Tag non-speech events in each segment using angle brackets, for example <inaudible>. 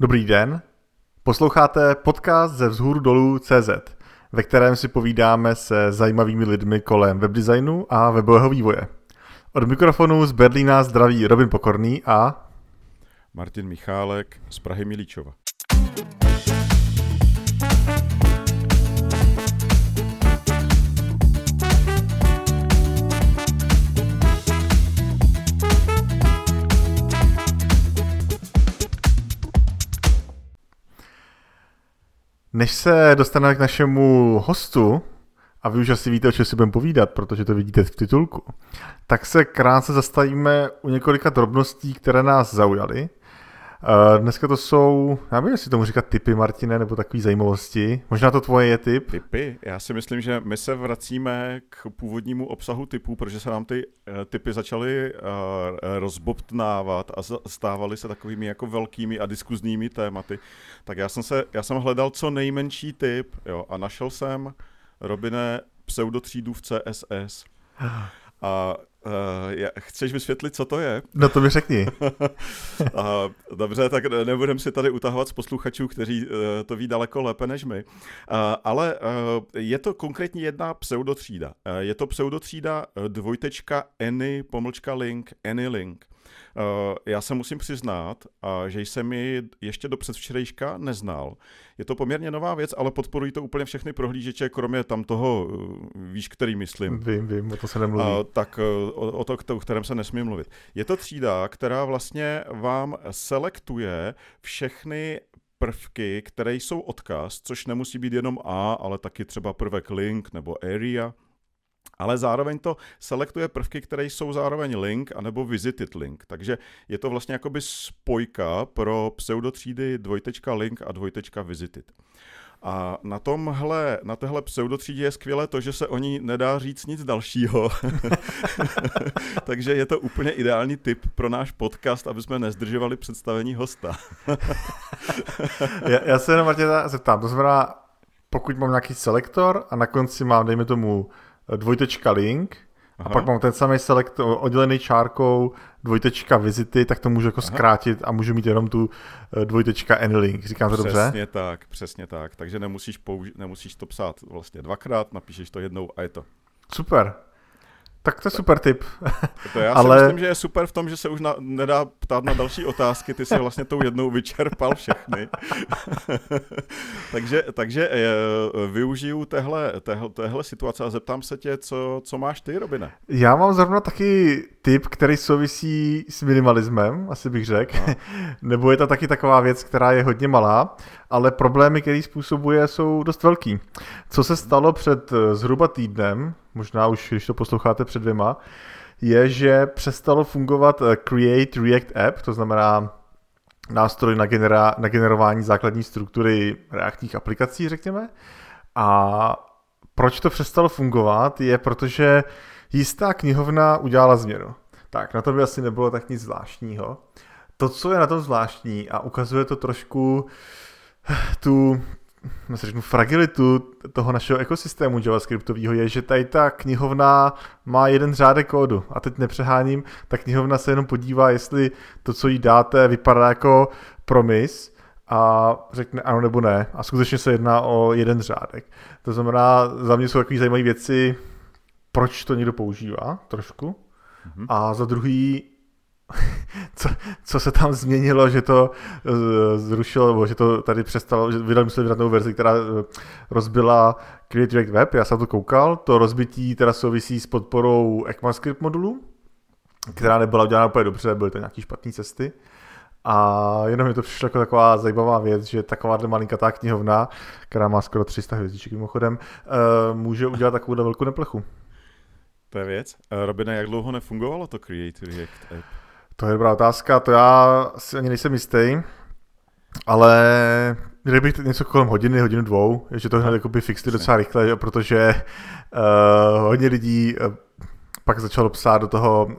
Dobrý den, posloucháte podcast ze vzhůru dolů CZ, ve kterém si povídáme se zajímavými lidmi kolem webdesignu a webového vývoje. Od mikrofonu z Berlína zdraví Robin Pokorný a Martin Michálek z Prahy Milíčova. Než se dostaneme k našemu hostu, a vy už asi víte, o čem si budeme povídat, protože to vidíte v titulku, tak se krátce zastavíme u několika drobností, které nás zaujaly dneska to jsou, já nevím, jestli tomu říkat typy, Martine, nebo takové zajímavosti. Možná to tvoje je typ. Typy? Já si myslím, že my se vracíme k původnímu obsahu typů, protože se nám ty uh, typy začaly uh, rozbobtnávat a stávaly se takovými jako velkými a diskuzními tématy. Tak já jsem, se, já jsem hledal co nejmenší typ jo, a našel jsem, Robine, pseudotřídu v CSS. <gasps> A Uh, chceš vysvětlit, co to je? No to mi řekni. <laughs> uh, dobře, tak nebudem si tady utahovat z posluchačů, kteří uh, to ví daleko lépe než my. Uh, ale uh, je to konkrétně jedna pseudotřída. Uh, je to pseudotřída dvojtečka any pomlčka link, any link. Uh, já se musím přiznat, že jsem ji ještě do předvčerejška neznal. Je to poměrně nová věc, ale podporují to úplně všechny prohlížeče, kromě tam toho, uh, víš, který myslím. Vím, vím, o to se nemluví. Tak o, o to, o kterém se nesmí mluvit. Je to třída, která vlastně vám selektuje všechny prvky, které jsou odkaz, což nemusí být jenom A, ale taky třeba prvek link nebo area, ale zároveň to selektuje prvky, které jsou zároveň link anebo visited link. Takže je to vlastně jakoby spojka pro pseudotřídy dvojtečka link a dvojtečka visited. A na tomhle, na téhle pseudotřídě je skvělé to, že se o ní nedá říct nic dalšího. <laughs> Takže je to úplně ideální tip pro náš podcast, aby jsme nezdržovali představení hosta. <laughs> já, já se jenom Martina zeptám, to znamená, pokud mám nějaký selektor a na konci mám, dejme tomu, dvojtečka link, Aha. a pak mám ten samý select oddělený čárkou dvojtečka vizity, tak to můžu jako Aha. zkrátit a můžu mít jenom tu eh, dvojtečka anylink. Říkám to přesně dobře? Přesně tak, přesně tak. Takže nemusíš, použi- nemusíš to psát vlastně dvakrát, napíšeš to jednou a je to. Super. Tak to je super tip. To já Ale... si myslím, že je super v tom, že se už na, nedá ptát na další otázky, ty si vlastně tou jednou vyčerpal všechny. <laughs> takže takže eh, využiju téhle, téhle, téhle situace a zeptám se tě, co, co máš ty, Robine? Já mám zrovna taky tip, který souvisí s minimalismem, asi bych řekl. <laughs> Nebo je to taky taková věc, která je hodně malá, ale problémy, které způsobuje, jsou dost velký. Co se stalo před eh, zhruba týdnem, možná už, když to posloucháte před dvěma, je, že přestalo fungovat eh, Create React App, to znamená nástroj na, genera- na generování základní struktury reaktních aplikací, řekněme. A proč to přestalo fungovat, je protože jistá knihovna udělala změnu. Tak, na to by asi nebylo tak nic zvláštního. To, co je na tom zvláštní a ukazuje to trošku tu no řeknu, fragilitu toho našeho ekosystému javascriptového je, že tady ta knihovna má jeden řádek kódu. A teď nepřeháním, ta knihovna se jenom podívá, jestli to, co jí dáte, vypadá jako promis a řekne ano nebo ne. A skutečně se jedná o jeden řádek. To znamená, za mě jsou takové zajímavé věci, proč to někdo používá trošku. Mm-hmm. A za druhý, <laughs> co, co se tam změnilo, že to uh, zrušilo, nebo že to tady přestalo, že vydali museli vydat novou verzi, která uh, rozbila Create React Web, já jsem to koukal, to rozbití teda souvisí s podporou ECMAScript modulu, která nebyla udělána úplně dobře, byly to nějaké špatné cesty. A jenom mi to přišlo jako taková zajímavá věc, že takováhle malinkatá knihovna, která má skoro 300 hvězdiček mimochodem, uh, může udělat takovou velkou neplechu. To je věc. Robine, jak dlouho nefungovalo to Create React App? To je dobrá otázka, to já si ani nejsem jistý, ale řekl bych něco kolem hodiny, hodinu dvou, že to hned jakoby fixli docela rychle, protože uh, hodně lidí uh, pak začalo psát do toho uh,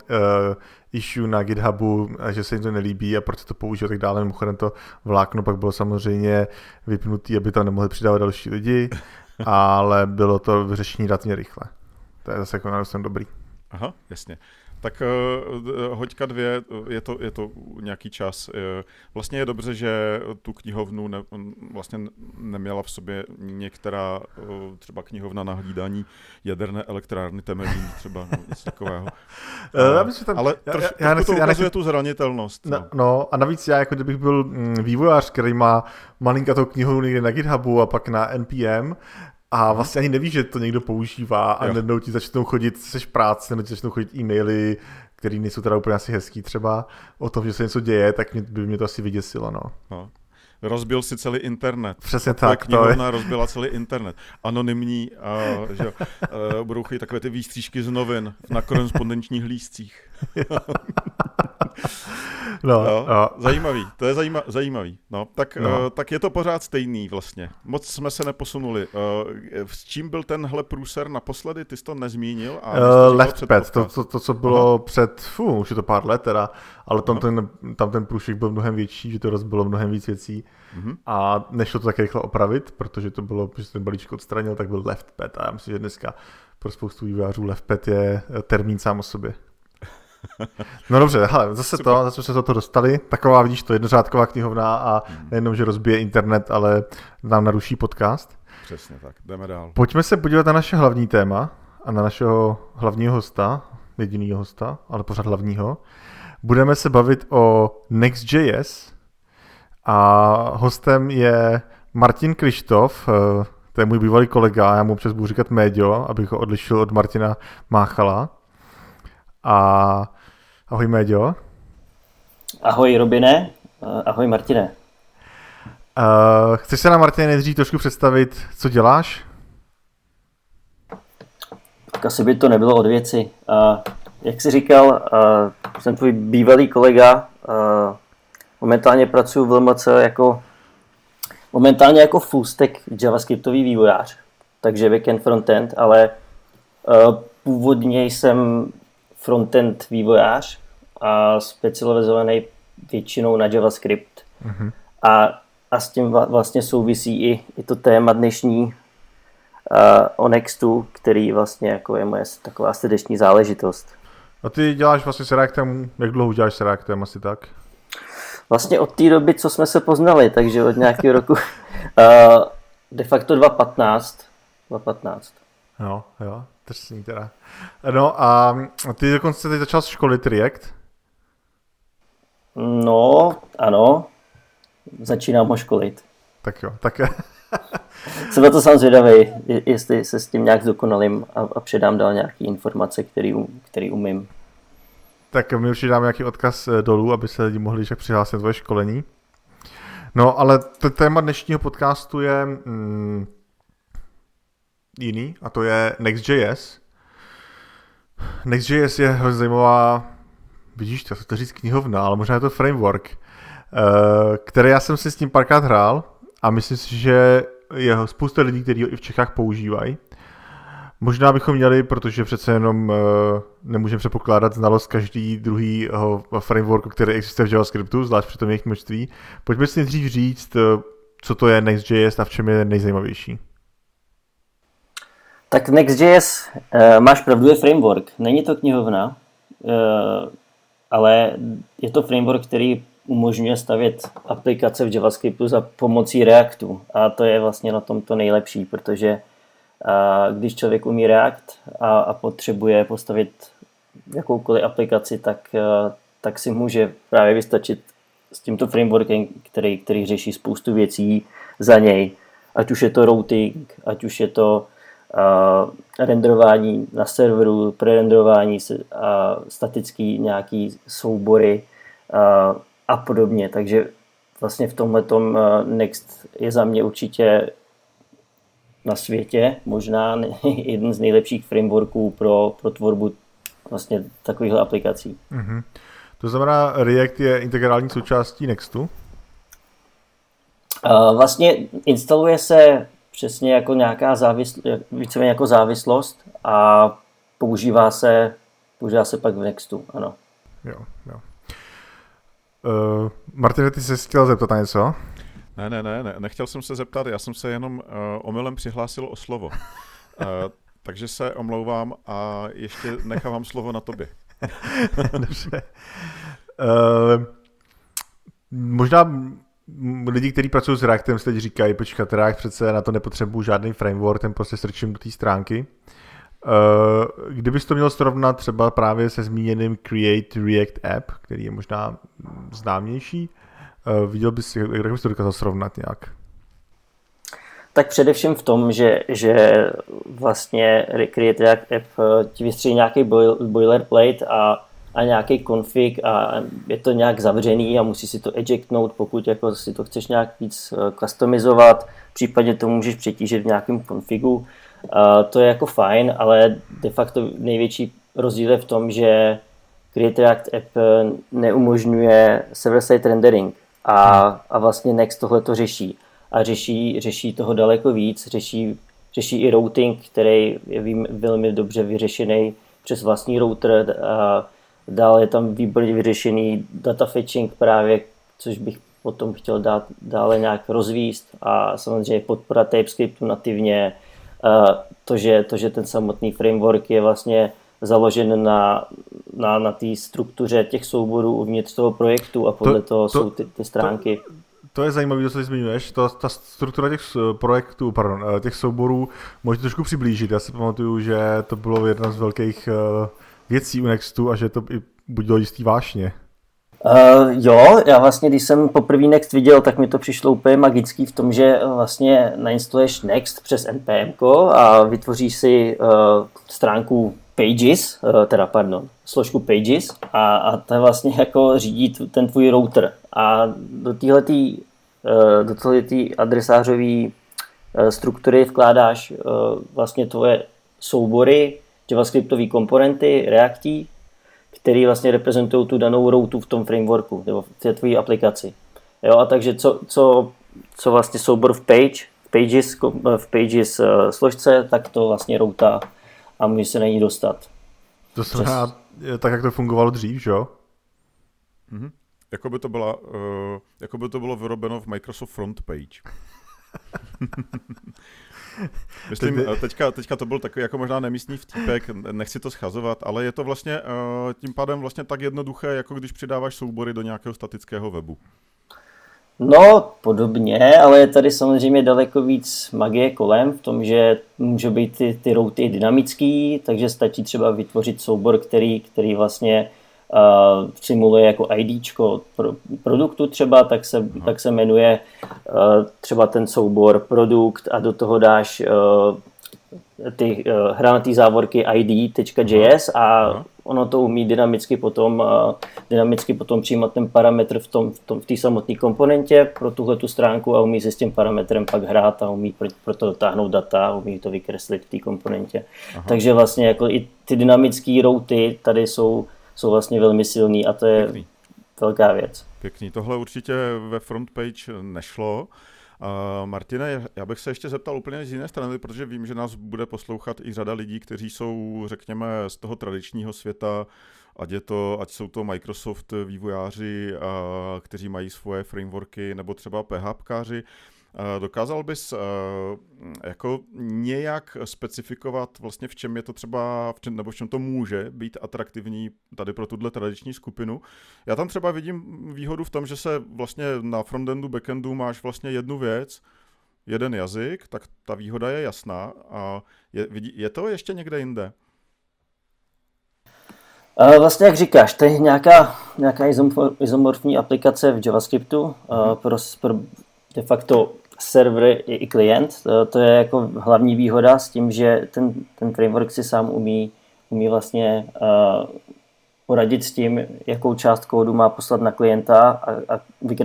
issue na GitHubu, že se jim to nelíbí a proč to použít a tak dále. Mimochodem to vlákno pak bylo samozřejmě vypnutý, aby tam nemohli přidávat další lidi, <laughs> ale bylo to vyřešení relativně rychle. To je zase jako na dobrý. Aha, jasně. Tak uh, hoďka dvě, je to, je to nějaký čas. Vlastně je dobře, že tu knihovnu ne, vlastně neměla v sobě některá uh, třeba knihovna na hlídání jaderné elektrárny Temelín, třeba no, něco takového. <laughs> Já myslím, tam, Ale troš, já, já nechci, to ukazuje já nechci, tu zranitelnost. No. no a navíc já, jako kdybych byl mm, vývojář, který má malinkatou knihovnu někde na GitHubu a pak na NPM, a vlastně ani nevíš, že to někdo používá a najednou ti začnou chodit, seš práce, nebo ti začnou chodit e-maily, které nejsou teda úplně asi hezký třeba, o tom, že se něco děje, tak mě, by mě to asi vyděsilo, no. no. Rozbil si celý internet. Přesně tak. To je. rozbila celý internet. Anonymní, uh, že uh, budou chodit takové ty výstřížky z novin na korespondenčních lístcích. <laughs> <laughs> No, no, no. Zajímavý, to je zajíma, zajímavý. No, tak, no. Uh, tak je to pořád stejný vlastně. Moc jsme se neposunuli. Uh, s čím byl tenhle průser naposledy? Ty jsi to nezmínil? A uh, Leftpad, to, to, to, co bylo Aha. před, fů, už je to pár let teda, ale tam, ten, tam ten průšvih byl mnohem větší, že to rozbilo mnohem víc věcí. Mm-hmm. A nešlo to tak rychle opravit, protože to bylo, protože ten balíček odstranil, tak byl Leftpad. A já myslím, že dneska pro spoustu vývojářů Leftpad je termín sám o sobě. No dobře, hele, zase Super. to, zase se za to dostali. Taková, vidíš, to jednořádková knihovna a hmm. nejenom, že rozbije internet, ale nám naruší podcast. Přesně tak, jdeme dál. Pojďme se podívat na naše hlavní téma a na našeho hlavního hosta, jedinýho hosta, ale pořád hlavního. Budeme se bavit o Next.js a hostem je Martin Krištof, eh, to je můj bývalý kolega, já mu občas budu říkat Médio, abych ho odlišil od Martina Máchala. A ahoj Méďo. Ahoj Robine, ahoj Martine. Uh, chceš se na Martine nejdřív trošku představit, co děláš? Tak asi by to nebylo od věci. Uh, jak jsi říkal, uh, jsem tvůj bývalý kolega, uh, momentálně pracuji v LMC jako momentálně jako full stack javascriptový vývojář, takže backend, frontend, ale uh, původně jsem frontend vývojář a specializovaný většinou na JavaScript. Mm-hmm. A, a s tím vlastně souvisí i, i to téma dnešní uh, o Nextu, který vlastně jako je moje taková srdeční záležitost. A ty děláš vlastně s Reactem, jak dlouho děláš s Reactem, asi tak? Vlastně od té doby, co jsme se poznali, takže od nějakého roku, <laughs> uh, de facto 2015. 2015. Jo, jo, drsný teda. No a ty dokonce teď začal školit React? No, ano. Začínám ho školit. Tak jo, tak... <laughs> Jsem na to sám zvědavý, jestli se s tím nějak dokonalím a, a předám dál nějaké informace, který, který umím. Tak my určitě dáme nějaký odkaz eh, dolů, aby se lidi mohli však přihlásit tvoje školení. No, ale téma dnešního podcastu je mm, jiný, a to je Next.js. Next.js je hrozně zajímavá, vidíš, to, to říct knihovna, ale možná je to framework, uh, který já jsem si s tím párkrát hrál a myslím si, že je spousta lidí, kteří ho i v Čechách používají. Možná bychom měli, protože přece jenom uh, nemůžeme předpokládat znalost každý druhýho frameworku, který existuje v JavaScriptu, zvlášť při tom jejich množství. Pojďme si nejdřív říct, uh, co to je Next.js a v čem je nejzajímavější. Tak Next.js, uh, máš pravdu, je framework. Není to knihovna, uh, ale je to framework, který umožňuje stavět aplikace v JavaScriptu za pomocí Reactu. A to je vlastně na tom to nejlepší, protože uh, když člověk umí React a, a potřebuje postavit jakoukoliv aplikaci, tak, uh, tak si může právě vystačit s tímto frameworkem, který, který řeší spoustu věcí za něj. Ať už je to routing, ať už je to renderování na serveru, prerenderování a statický nějaký soubory a, a podobně. Takže vlastně v tomhle Next je za mě určitě na světě možná <laughs> jeden z nejlepších frameworků pro, pro tvorbu vlastně takových aplikací. Mm-hmm. To znamená, React je integrální součástí Nextu? Vlastně instaluje se přesně jako nějaká závislost, víceméně jako závislost a používá se, používá se pak v Nextu, ano. Jo, jo. Uh, Martin, ty jsi chtěl zeptat na něco? Ne, ne, ne, ne, nechtěl jsem se zeptat, já jsem se jenom uh, omylem přihlásil o slovo. Uh, <laughs> takže se omlouvám a ještě nechávám slovo na tobě. <laughs> Dobře. Uh, možná lidi, kteří pracují s Reactem, si teď říkají, počkat, React přece na to nepotřebuji žádný framework, ten prostě strčím do té stránky. Uh, kdybys to měl srovnat třeba právě se zmíněným Create React App, který je možná známější, uh, viděl bys, jak bys to dokázal srovnat nějak? Tak především v tom, že, že vlastně Create React App eh, ti vystřílí nějaký boilerplate a, a nějaký config a je to nějak zavřený a musí si to ejectnout, pokud jako si to chceš nějak víc customizovat, případně to můžeš přetížit v nějakém configu. Uh, to je jako fajn, ale de facto největší rozdíl je v tom, že Create React App neumožňuje server-side rendering a, a vlastně Next tohle to řeší. A řeší, řeší toho daleko víc, řeší, řeší i routing, který je velmi dobře vyřešený přes vlastní router. A dále je tam výborně vyřešený data fetching právě, což bych potom chtěl dát dále nějak rozvíst a samozřejmě podpora TypeScriptu nativně, to, že, to, že ten samotný framework je vlastně založen na, na, na té struktuře těch souborů uvnitř toho projektu a podle to, toho to, jsou ty, ty stránky. To, to je zajímavé, co ty zmiňuješ. To, ta struktura těch projektů, pardon, eh, těch souborů můžete trošku přiblížit. Já si pamatuju, že to bylo jedna z velkých eh, věcí u Nextu a že to i budilo jistý vášně. Uh, jo, já vlastně, když jsem poprvé Next viděl, tak mi to přišlo úplně magický v tom, že vlastně nainstaluješ Next přes npm a vytvoříš si uh, stránku Pages, uh, teda pardon, složku Pages a, a to vlastně jako řídí ten tvůj router. A do téhletý, uh, do téhletý adresářové uh, struktury vkládáš uh, vlastně tvoje soubory, javascriptové komponenty, reaktí, který vlastně reprezentují tu danou routu v tom frameworku nebo v té tvojí aplikaci. Jo, a takže co, co, co vlastně soubor v page, v pages, v pages uh, složce, tak to vlastně routa a může se na ní dostat. To znamená tak, jak to fungovalo dřív, že jo? Mm-hmm. Jako by to, byla, uh, jako by to bylo vyrobeno v Microsoft Front Page. <laughs> Myslím, eh, teďka, teďka to byl takový jako možná nemístní vtípek, nechci to schazovat, ale je to vlastně uh, tím pádem vlastně tak jednoduché, jako když přidáváš soubory do nějakého statického webu. No, podobně, ale je tady samozřejmě daleko víc magie kolem v tom, že může být ty, ty routy dynamický, takže stačí třeba vytvořit soubor, který, který vlastně uh, simuluje jako ID pro, produktu třeba, tak se, uh-huh. tak se jmenuje uh, třeba ten soubor produkt a do toho dáš uh, ty uh, hranatý závorky id.js a uh-huh. ono to umí dynamicky potom, uh, dynamicky potom přijímat ten parametr v tom, v, tom, v té samotné komponentě pro tuhle tu stránku a umí se s tím parametrem pak hrát a umí pro, pro to dotáhnout data a umí to vykreslit v té komponentě. Uh-huh. Takže vlastně jako i ty dynamické routy tady jsou jsou vlastně velmi silný a to je Pěkný. velká věc. Pěkný, tohle určitě ve front page nešlo. Uh, Martine, já bych se ještě zeptal úplně z jiné strany, protože vím, že nás bude poslouchat i řada lidí, kteří jsou, řekněme, z toho tradičního světa, ať, je to, ať jsou to Microsoft vývojáři, uh, kteří mají svoje frameworky, nebo třeba PHPkáři. Eh, dokázal bys eh, jako nějak specifikovat vlastně v čem je to třeba, v čem, nebo v čem to může být atraktivní tady pro tuhle tradiční skupinu? Já tam třeba vidím výhodu v tom, že se vlastně na frontendu, backendu máš vlastně jednu věc, jeden jazyk, tak ta výhoda je jasná. A je, je to ještě někde jinde? Eh, vlastně jak říkáš, to je nějaká, nějaká izomorfní aplikace v JavaScriptu mm-hmm. pro, pro de facto server i klient. To je jako hlavní výhoda s tím, že ten, ten framework si sám umí, umí vlastně uh, poradit s tím, jakou část kódu má poslat na klienta a, a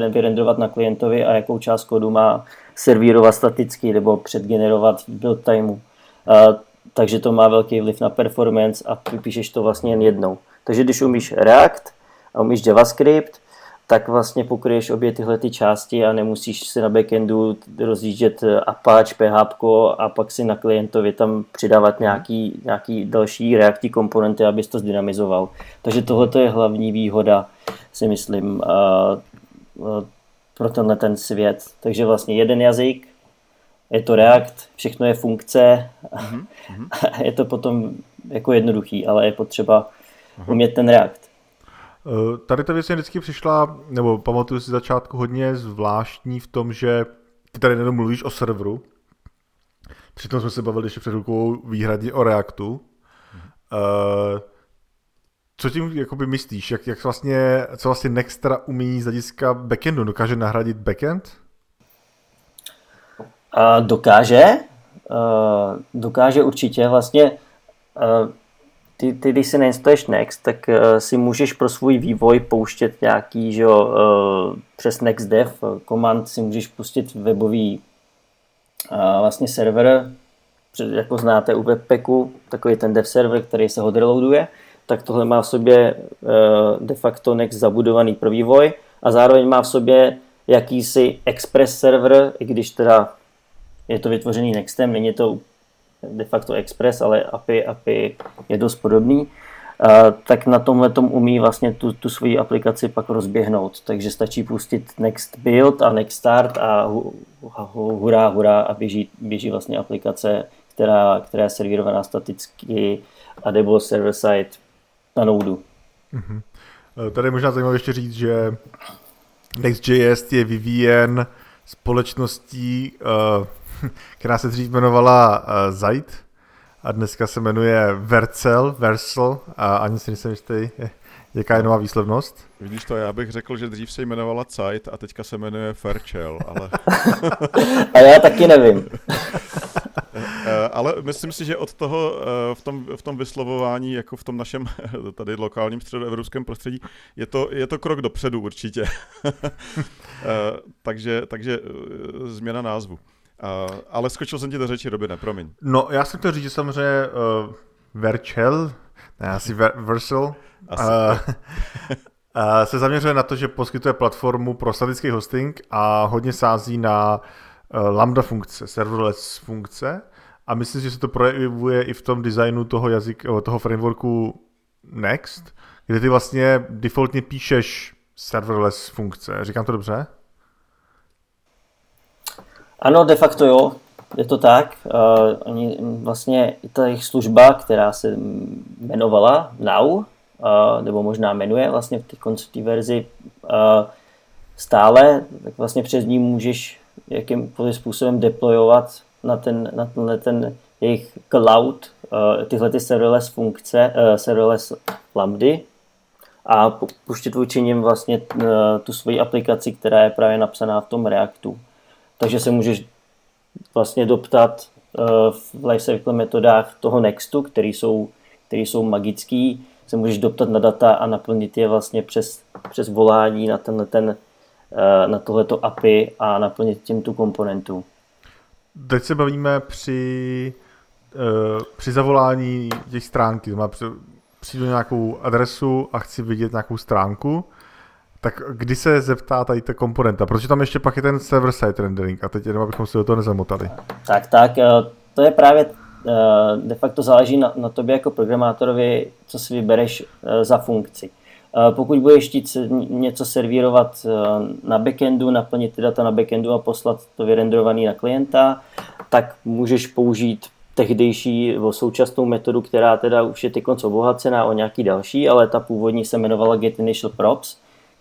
vyrenderovat na klientovi a jakou část kódu má servírovat staticky nebo předgenerovat v build timeu. Uh, takže to má velký vliv na performance a vypíšeš to vlastně jen jednou. Takže když umíš React a umíš JavaScript, tak vlastně pokryješ obě tyhle ty části a nemusíš si na backendu rozjíždět Apache, PHP a pak si na klientovi tam přidávat nějaký, nějaký další reaktivní komponenty, abys to zdynamizoval. Takže tohle je hlavní výhoda, si myslím, pro tenhle ten svět. Takže vlastně jeden jazyk, je to React, všechno je funkce, mm-hmm. <laughs> je to potom jako jednoduchý, ale je potřeba umět ten React. Eh, tady ta věc mě vždycky přišla, nebo pamatuju si začátku hodně zvláštní v tom, že ty tady jenom mluvíš o serveru, přitom jsme se bavili ještě před chvilkou výhradně o Reactu. Uh, co tím jakoby myslíš? Jak, jak vlastně, co vlastně Nextra umí z hlediska backendu? Dokáže nahradit backend? Uh, dokáže. Dokáže určitě. Vlastně ty, ty, když si nainstaluješ Next, tak uh, si můžeš pro svůj vývoj pouštět nějaký, že jo, uh, přes NextDev command si můžeš pustit webový uh, vlastně server, jako znáte u Webpacku, takový ten dev server, který se hodreloaduje, tak tohle má v sobě uh, de facto Next zabudovaný pro vývoj a zároveň má v sobě jakýsi Express server, i když teda je to vytvořený Nextem, není to de facto Express, ale API, API je dost podobný, tak na tomhle tom umí vlastně tu, tu svoji aplikaci pak rozběhnout. Takže stačí pustit Next Build a Next Start a hu, hu, hurá, hurá a běží, běží vlastně aplikace, která, která je servírovaná staticky a nebo server-side na Node. Mm-hmm. Tady je možná zajímavé ještě říct, že Next.js je vyvíjen společností, uh, <laughs> která se dřív jmenovala uh, Zite a dneska se jmenuje Vercel, Versel a ani si nejsem jistý, <laughs> jaká je nová výslednost. Vidíš to, já bych řekl, že dřív se jmenovala Zeit a teďka se jmenuje Fairchel, ale... <laughs> a já taky nevím. Eh, ale myslím si, že od toho eh, v tom, v tom vyslovování, jako v tom našem tady lokálním středoevropském prostředí, je to, je to krok dopředu určitě. Eh, takže, takže změna názvu. Ale skočil jsem ti do řeči, Robine, promiň. No, já jsem chtěl říct, že samozřejmě uh, Verchel, ne, asi Ver, Versal, asi. Uh, uh, <laughs> se zaměřuje na to, že poskytuje platformu pro statický hosting a hodně sází na uh, lambda funkce, serverless funkce a myslím, že se to projevuje i v tom designu toho jazyka, toho frameworku Next, kde ty vlastně defaultně píšeš serverless funkce. Říkám to dobře? Ano, de facto jo, je to tak. Uh, oni vlastně ta jejich služba, která se jmenovala Now, uh, nebo možná jmenuje vlastně v té konceptní verzi uh, stále, tak vlastně přes ní můžeš jakýmkoliv způsobem deployovat na ten, na tenhle ten jejich cloud, uh, tyhle ty serverless funkce, uh, serverless lambdy a puštět vůči vlastně uh, tu svoji aplikaci, která je právě napsaná v tom Reactu. Takže se můžeš vlastně doptat uh, v lifecycle metodách toho Nextu, který jsou, který jsou magický, se můžeš doptat na data a naplnit je vlastně přes, přes volání na tenhle ten, uh, na tohleto API a naplnit tím tu komponentu. Teď se bavíme při, uh, při zavolání těch stránky. Přijdu nějakou adresu a chci vidět nějakou stránku, tak kdy se zeptá tady ta komponenta? Protože tam ještě pak je ten server-side rendering a teď jenom abychom se do toho nezamotali. Tak, tak, eh, to je právě eh, de facto záleží na, na tobě jako programátorovi, co si vybereš za funkci. Pokud budeš chtít něco servírovat na backendu, naplnit ty data na backendu a poslat to vyrenderovaný na klienta, tak můžeš použít tehdejší nebo současnou metodu, která teda už je teď obohacená o nějaký další, ale ta původní se jmenovala Get Initial Props,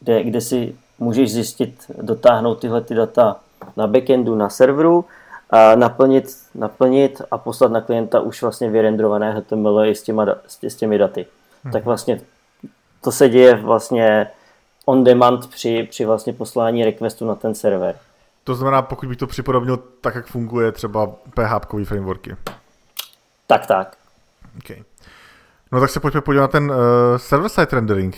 kde, kde si můžeš zjistit, dotáhnout tyhle ty data na backendu, na serveru, a naplnit, naplnit a poslat na klienta už vlastně vyrendrované HTML s, těma, s těmi daty. Hmm. Tak vlastně to se děje vlastně on demand při, při vlastně poslání requestu na ten server. To znamená, pokud bych to připodobnil tak, jak funguje třeba PHP frameworky. Tak, tak. Okay. No tak se pojďme podívat na ten uh, server-side rendering.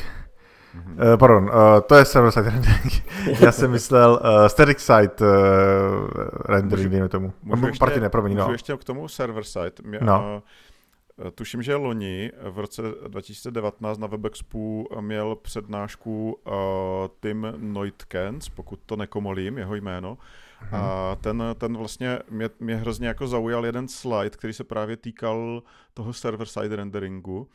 Uh, pardon, uh, to je server-side rendering. <laughs> Já jsem myslel uh, static-side uh, rendering, dejme tomu. Můžu ještě, Party, ne, promiň, můžu no. ještě k tomu server-side. Mě, no. Uh, Eh, tuším, že loni v roce 2019 na Webexpu měl přednášku uh, Tim Neutkens, pokud to nekomolím, jeho jméno. Hmm. A ten, ten vlastně mě, mě hrozně jako zaujal jeden slide, který se právě týkal toho server-side renderingu.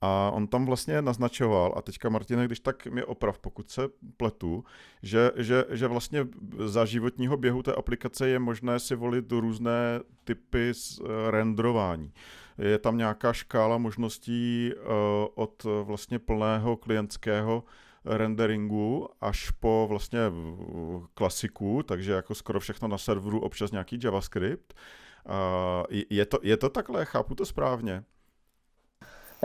A on tam vlastně naznačoval, a teďka Martine, když tak mi oprav, pokud se pletu, že, že, že vlastně za životního běhu té aplikace je možné si volit různé typy eh, renderování. Je tam nějaká škála možností eh, od vlastně plného klientského renderingu až po vlastně klasiku, takže jako skoro všechno na serveru, občas nějaký JavaScript. Je to, je to takhle, chápu to správně?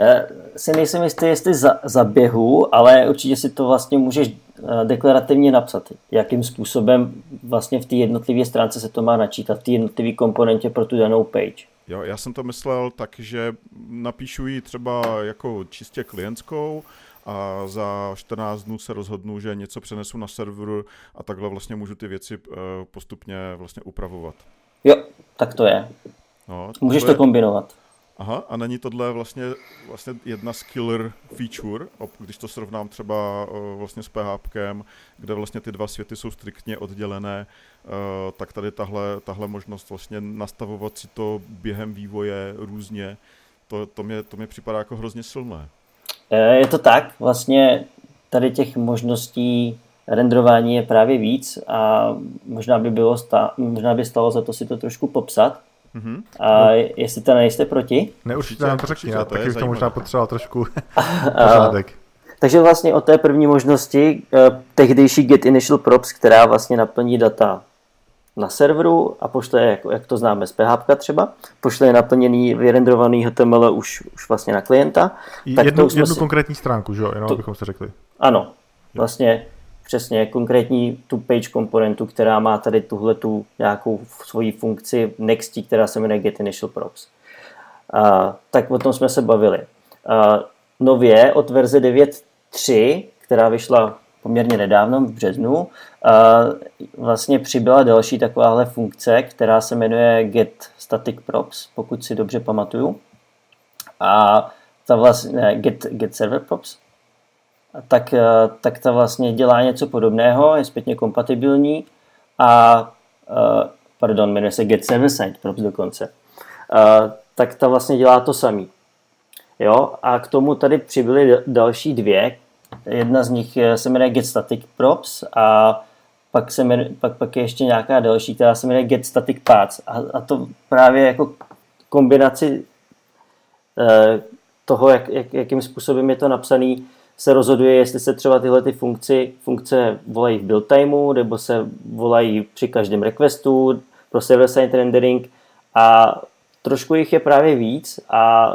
Já si nejsem jistý, jestli za, za běhu, ale určitě si to vlastně můžeš eh, deklarativně napsat, jakým způsobem vlastně v té jednotlivé stránce se to má načítat, v té jednotlivé komponentě pro tu danou page. Jo, já jsem to myslel tak, že napíšu ji třeba jako čistě klientskou a za 14 dnů se rozhodnu, že něco přenesu na server a takhle vlastně můžu ty věci eh, postupně vlastně upravovat. Jo, tak to je. No, to Můžeš je... to kombinovat. Aha, a není tohle vlastně, vlastně jedna z killer feature, když to srovnám třeba vlastně s PHP, kde vlastně ty dva světy jsou striktně oddělené, tak tady tahle, tahle možnost vlastně nastavovat si to během vývoje různě, to, to, mě, to mě připadá jako hrozně silné. E, je to tak, vlastně tady těch možností renderování je právě víc a možná by, bylo sta- možná by stalo za to si to trošku popsat. Mm-hmm. A no. jestli to nejste proti? Ne, určitě nám to řekni, já taky bych to možná potřeboval trošku <laughs> <laughs> pořádek. Takže vlastně o té první možnosti eh, tehdejší get initial props, která vlastně naplní data na serveru a pošle, jak, jak to známe z PHP třeba, pošle naplněný, vyrenderovaný HTML už, už vlastně na klienta. Tak jednu, jednu si... konkrétní stránku, že jo, jenom to... abychom se řekli. Ano, vlastně přesně konkrétní tu page komponentu, která má tady tuhle tu nějakou svoji funkci nextí, která se jmenuje get initial props. A, tak o tom jsme se bavili. A, nově od verze 9.3, která vyšla poměrně nedávno, v březnu, a vlastně přibyla další takováhle funkce, která se jmenuje get static props, pokud si dobře pamatuju. A ta vlastně, get, get server props, tak, eh, tak ta vlastně dělá něco podobného, je zpětně kompatibilní a uh, pardon, jmenuje se Get Server Props dokonce. Uh, tak ta vlastně dělá to samý. Jo, a k tomu tady přibyly další dvě. Jedna z nich se jmenuje Get Static Props a pak, se jmenuje, pak, pak je ještě nějaká další, která se jmenuje Get Static Paths. A, a to právě jako kombinaci uh, toho, jak, jak, jakým způsobem je to napsané, se rozhoduje, jestli se třeba tyhle ty funkce, funkce volají v build timeu, nebo se volají při každém requestu pro server-side rendering a trošku jich je právě víc a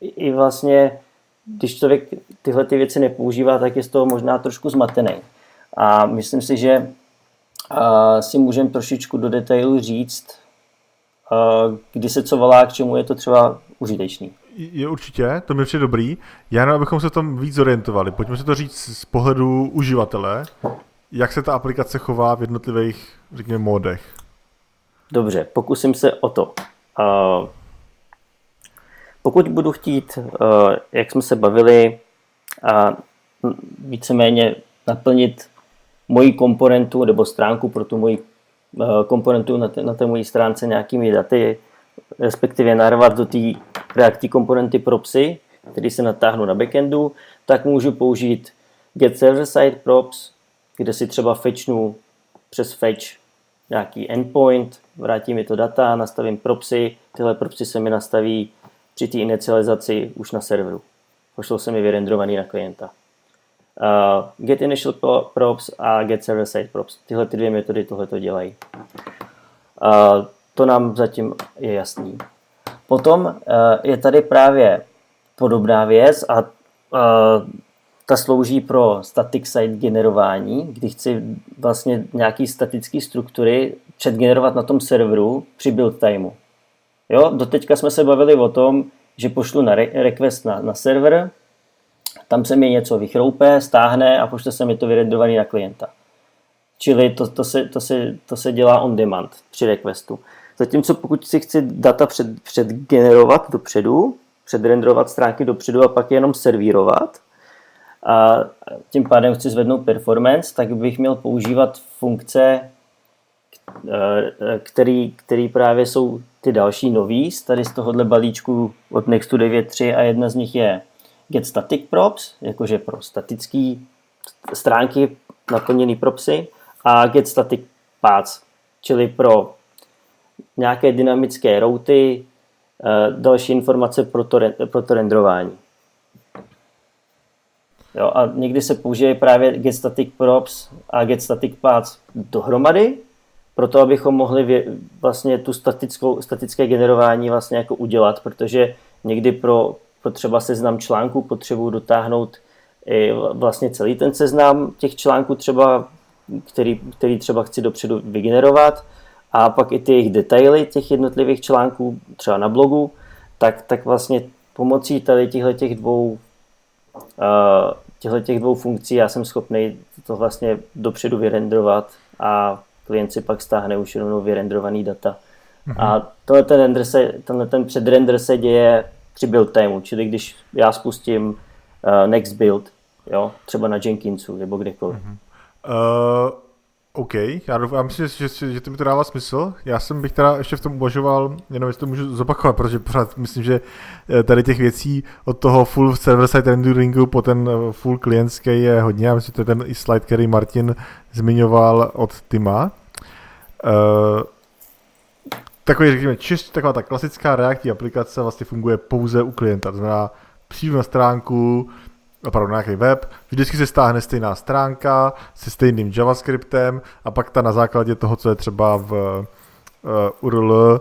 i vlastně, když člověk tyhle ty věci nepoužívá, tak je z toho možná trošku zmatený. A myslím si, že si můžeme trošičku do detailu říct, kdy se co volá, k čemu je to třeba užitečný je určitě, to mi přijde dobrý. Já jenom, abychom se tam víc orientovali. Pojďme si to říct z pohledu uživatele, jak se ta aplikace chová v jednotlivých, řekněme, módech. Dobře, pokusím se o to. Uh, pokud budu chtít, uh, jak jsme se bavili, a víceméně naplnit moji komponentu nebo stránku pro tu moji uh, komponentu na, té, na té mojí stránce nějakými daty, respektive narvat do té React komponenty propsy, které se natáhnu na backendu, tak můžu použít get server side props, kde si třeba fetchnu přes fetch nějaký endpoint, vrátí mi to data, nastavím propsy, tyhle propsy se mi nastaví při té inicializaci už na serveru. Pošlou se mi vyrendrovaný na klienta. Uh, get initial props a get server side props. Tyhle ty dvě metody tohle to dělají. Uh, to nám zatím je jasný. Potom eh, je tady právě podobná věc a eh, ta slouží pro static site generování, kdy chci vlastně nějaký statické struktury předgenerovat na tom serveru při build timeu. Jo, doteďka jsme se bavili o tom, že pošlu na request na, na server, tam se mi něco vychroupe, stáhne a pošle se mi to vyrendovaný na klienta. Čili to, to, se, to, se, to se dělá on demand při requestu. Zatímco pokud si chci data před, předgenerovat dopředu, předrenderovat stránky dopředu a pak je jenom servírovat, a tím pádem chci zvednout performance, tak bych měl používat funkce, který, který právě jsou ty další nový, tady z tohohle balíčku od Nextu 9.3 a jedna z nich je get static props, jakože pro statické stránky naplněné propsy a get static paths, čili pro nějaké dynamické routy, eh, další informace pro to, pro to renderování. Jo, a někdy se použije právě get static props a get static paths dohromady, proto abychom mohli vě, vlastně tu statickou, statické generování vlastně jako udělat, protože někdy pro, pro třeba seznam článků potřebuji dotáhnout i vlastně celý ten seznam těch článků třeba, který, který třeba chci dopředu vygenerovat a pak i ty jejich detaily těch jednotlivých článků, třeba na blogu, tak, tak vlastně pomocí tady těchto těch dvou uh, těchto těch dvou funkcí já jsem schopný to vlastně dopředu vyrenderovat a klient si pak stáhne už jenom vyrenderovaný data. Mm-hmm. A tohle ten, render se, tenhle ten předrender se děje při build timeu, čili když já spustím uh, next build, jo, třeba na Jenkinsu nebo kdekoliv. Mm-hmm. Uh, OK, já, já myslím, že, že, že to mi to dává smysl. Já jsem bych teda ještě v tom uvažoval, jenom jestli to můžu zopakovat, protože pořád myslím, že eh, tady těch věcí od toho full server-side renderingu po ten eh, full klientský je hodně. Já myslím, že to je ten i slide, který Martin zmiňoval od Tima. Uh, takový, řekněme, čist, taková ta klasická reaktivní aplikace vlastně funguje pouze u klienta. To znamená, přijdu na stránku, opravdu nějaký web, vždycky se stáhne stejná stránka se stejným JavaScriptem a pak ta na základě toho, co je třeba v uh, URL,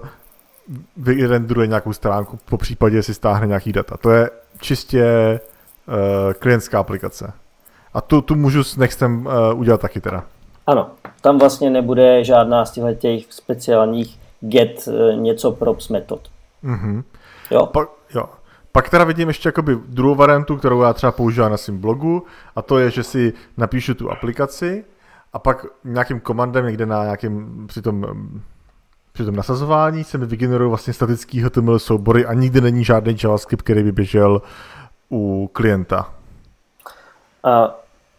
vyrenderuje nějakou stránku, po případě si stáhne nějaký data. To je čistě uh, klientská aplikace. A tu, tu můžu s Nextem uh, udělat taky teda. Ano, tam vlastně nebude žádná z těch speciálních get uh, něco props metod. Mm-hmm. Jo? Pa, jo. Pak teda vidím ještě jakoby druhou variantu, kterou já třeba používám na svém blogu, a to je, že si napíšu tu aplikaci a pak nějakým komandem někde na nějakém při tom, při tom nasazování se mi vygenerují vlastně statický HTML soubory a nikdy není žádný JavaScript, který by běžel u klienta. Uh,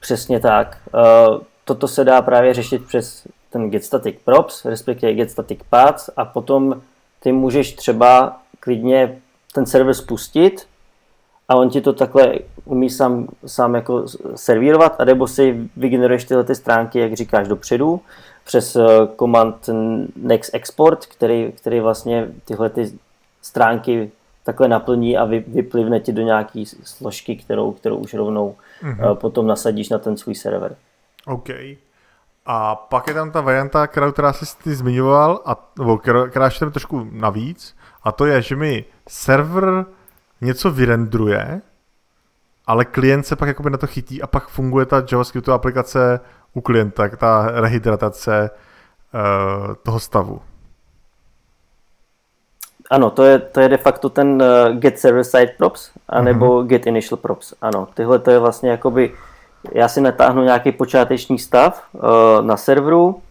přesně tak. Uh, toto se dá právě řešit přes ten get static props, respektive get static paths a potom ty můžeš třeba klidně ten server spustit a on ti to takhle umí sám, sám jako servírovat, a nebo si vygeneruješ tyhle ty stránky, jak říkáš, dopředu, přes command eh, next export, který, který vlastně tyhle ty stránky takhle naplní a vy, vyplivne ti do nějaký složky, kterou, kterou už rovnou mm-hmm. potom nasadíš na ten svůj server. OK. A pak je tam ta varianta, kterou teda jsi ty zmiňoval, a, nebo která, která ještě trošku navíc, a to je, že mi server něco vyrendruje, ale klient se pak jakoby na to chytí a pak funguje ta JavaScriptová aplikace u klienta, ta rehydratace uh, toho stavu. Ano, to je, to je de facto ten uh, get server side props, anebo mm-hmm. get initial props. Ano, tyhle to je vlastně jakoby, já si natáhnu nějaký počáteční stav uh, na serveru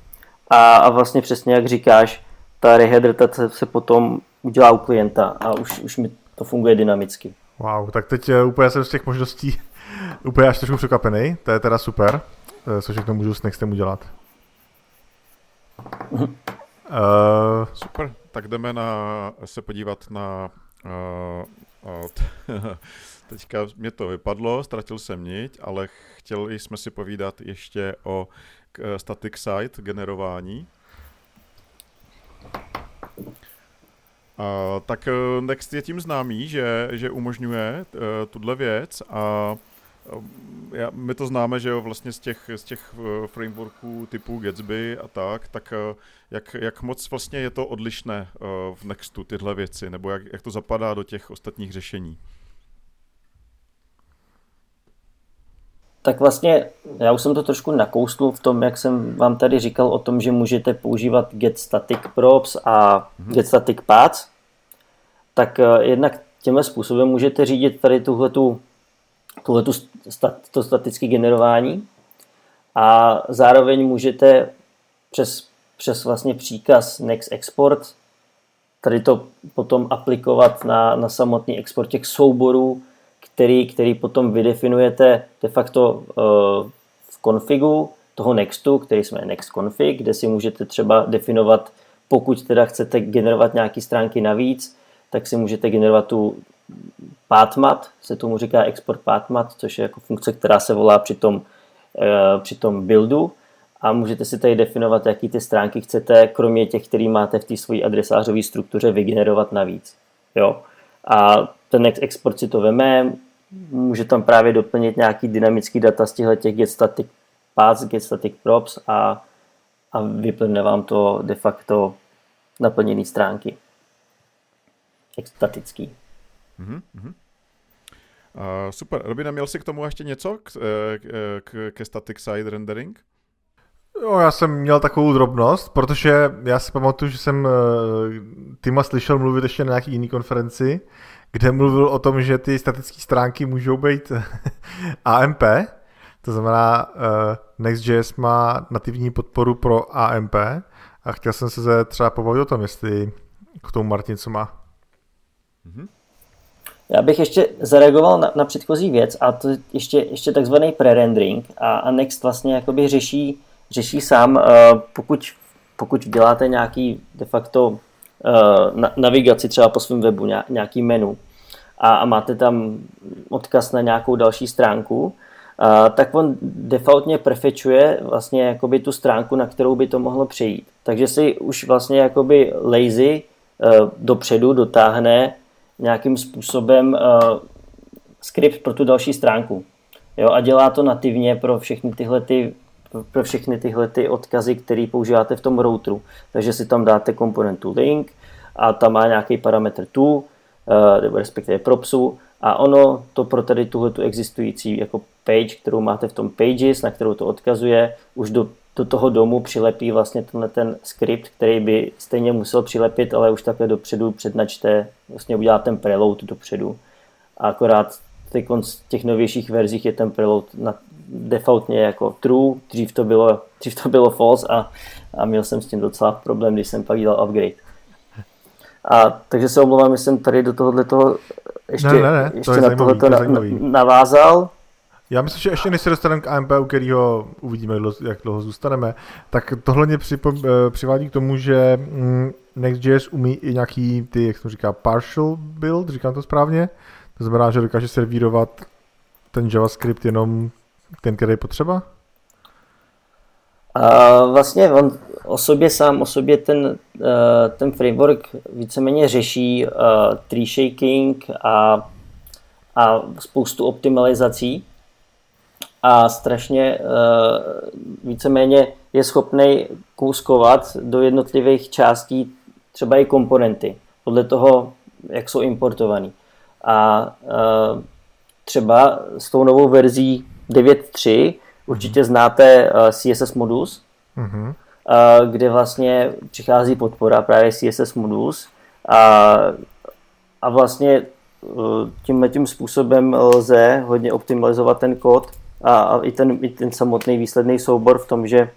a, a vlastně přesně jak říkáš, ta rehydratace se potom udělá u klienta a už, už mi to funguje dynamicky. Wow, tak teď uh, úplně jsem z těch možností <laughs> úplně až trošku překvapený, to je teda super, uh, co všechno můžu s Nextem udělat. uh, <laughs> super, tak jdeme na, se podívat na uh, <laughs> teďka mě to vypadlo, ztratil jsem niť, ale chtěli jsme si povídat ještě o static site generování. Uh, tak uh, Next je tím známý, že, že umožňuje uh, tuhle věc a uh, já, my to známe, že jo, vlastně z těch, z těch frameworků typu Gatsby a tak, tak jak, jak moc vlastně je to odlišné v Nextu tyhle věci, nebo jak, jak to zapadá do těch ostatních řešení? Tak vlastně já už jsem to trošku nakousnul v tom, jak jsem vám tady říkal o tom, že můžete používat get static props a mm-hmm. get static paths. Tak uh, jednak tímhle způsobem můžete řídit tady tuhletu, tuhletu stat, to statické generování a zároveň můžete přes, přes vlastně příkaz next export tady to potom aplikovat na, na samotný export těch souborů, který, který potom vydefinujete de facto uh, v konfigu toho Nextu, který jsme Next config, kde si můžete třeba definovat, pokud teda chcete generovat nějaké stránky navíc, tak si můžete generovat tu pathmat, se tomu říká export pathmat, což je jako funkce, která se volá při tom, eh, při tom buildu a můžete si tady definovat, jaký ty stránky chcete, kromě těch, který máte v té své adresářové struktuře, vygenerovat navíc. Jo? A ten export si to veme, může tam právě doplnit nějaký dynamický data z těchto těch get static paths, get static props a, a vyplne vám to de facto naplněné stránky. Statický. Mm-hmm. Uh, super. Robina, měl jsi k tomu ještě něco k, eh, k, k, ke static side rendering? Jo, já jsem měl takovou drobnost, protože já si pamatuju, že jsem uh, Tima slyšel mluvit ještě na nějaký jiný konferenci, kde mluvil o tom, že ty statické stránky můžou být <laughs> AMP, to znamená uh, Next.js má nativní podporu pro AMP a chtěl jsem se třeba pobavit o tom, jestli k tomu Martin co má. Mm-hmm. Já bych ještě zareagoval na, na předchozí věc a to ještě, ještě takzvaný pre-rendering a, a Next vlastně jakoby řeší, řeší sám, uh, pokud, pokud děláte nějaký de facto na, navigaci třeba po svém webu, nějaký menu a, a máte tam odkaz na nějakou další stránku, uh, tak on defaultně prefečuje vlastně jakoby tu stránku, na kterou by to mohlo přejít. Takže si už vlastně jakoby lazy uh, dopředu dotáhne nějakým způsobem uh, skript pro tu další stránku. Jo, a dělá to nativně pro všechny tyhle ty pro všechny tyhle ty odkazy, které používáte v tom routeru. Takže si tam dáte komponentu link a tam má nějaký parametr to, uh, nebo respektive propsu a ono to pro tady tuhle tu existující jako page, kterou máte v tom pages, na kterou to odkazuje, už do, do toho domu přilepí vlastně tenhle ten skript, který by stejně musel přilepit, ale už takhle dopředu přednačte, vlastně udělá ten preload dopředu. A akorát těch novějších verzích je ten preload na, defaultně jako true, dřív to bylo, dřív to bylo false a, a měl jsem s tím docela problém, když jsem pak dělal upgrade. A takže se omlouvám, že jsem tady do tohohle toho ještě, ne, ne, ne, ještě to na tohle to na, navázal. Já myslím, že ještě než se dostaneme k AMP, u kterého uvidíme, jak dlouho zůstaneme, tak tohle mě připom, eh, přivádí k tomu, že mm, Next.js umí i nějaký ty, jak se říká, partial build, říkám to správně. To znamená, že dokáže servírovat ten JavaScript jenom ten, který je potřeba? A vlastně on o sobě sám, o sobě ten, eh, ten framework víceméně řeší uh, tree shaking a, a spoustu optimalizací a strašně uh, víceméně je schopný kouskovat do jednotlivých částí třeba i komponenty, podle toho, jak jsou importovaný. A třeba s tou novou verzí 9.3 určitě mm-hmm. znáte uh, CSS Modus, mm-hmm. uh, kde vlastně přichází podpora právě CSS Modus a, a vlastně uh, tímhle tím způsobem lze hodně optimalizovat ten kód a, a i, ten, i ten samotný výsledný soubor v tom, že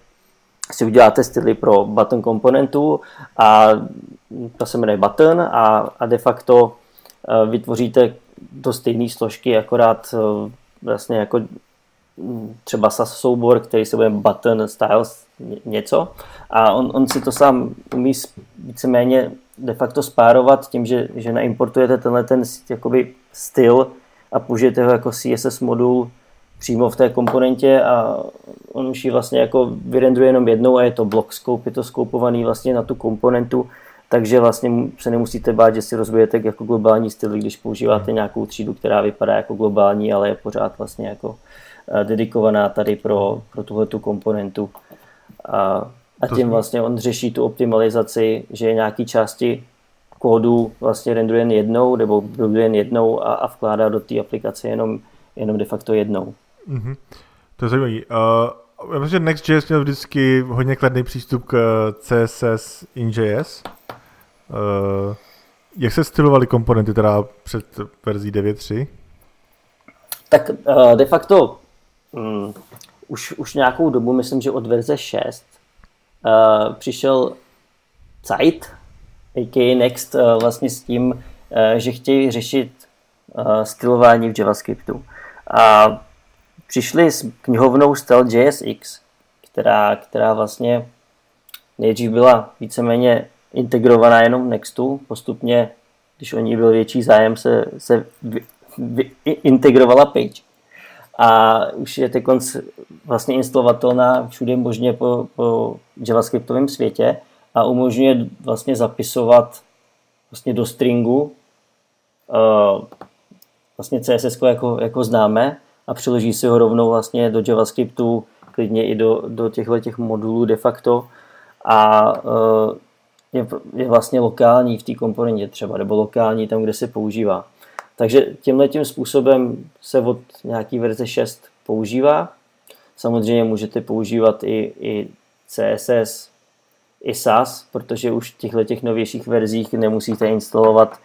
si uděláte styly pro button komponentu a to se jmenuje button a, a de facto vytvoříte do stejné složky, akorát vlastně jako třeba SAS soubor, který se bude button styles něco. A on, on si to sám umí víceméně de facto spárovat tím, že, že naimportujete tenhle ten jakoby styl a použijete ho jako CSS modul přímo v té komponentě a on už ji vlastně jako vyrendruje jenom jednou a je to block scope, je to skoupovaný vlastně na tu komponentu, takže vlastně se nemusíte bát, že si rozbijete jako globální styl, když používáte nějakou třídu, která vypadá jako globální, ale je pořád vlastně jako dedikovaná tady pro, pro tuhle tu komponentu. A, a tím vlastně on řeší tu optimalizaci, že nějaký části kódu vlastně renduje jen jednou nebo builduje jen jednou a, a vkládá do té aplikace jenom, jenom de facto jednou. Mm-hmm. To je zajímavé. Uh, já myslím, že Next.js měl vždycky hodně kladný přístup k CSS in.js. Uh, jak se stylovaly komponenty teda před verzí 9.3? Tak uh, de facto um, už, už nějakou dobu, myslím, že od verze 6, uh, přišel Zeit, a.k.a. Next, uh, vlastně s tím, uh, že chtějí řešit uh, stylování v JavaScriptu. A přišli s knihovnou Style.jsx, která, která vlastně nejdřív byla víceméně integrovaná jenom v Nextu, postupně když o ní byl větší zájem, se, se vy, vy, integrovala page. A už je teď vlastně instalovatelná všude možně po, po JavaScriptovém světě a umožňuje vlastně zapisovat vlastně do stringu uh, vlastně CSS jako, jako známe a přiloží si ho rovnou vlastně do JavaScriptu, klidně i do, do těchto těch modulů de facto a uh, je, je vlastně lokální v té komponentě třeba, nebo lokální tam, kde se používá. Takže tímhle tím způsobem se od nějaký verze 6 používá. Samozřejmě můžete používat i, i CSS, i SAS, protože už v těchto těch novějších verzích nemusíte instalovat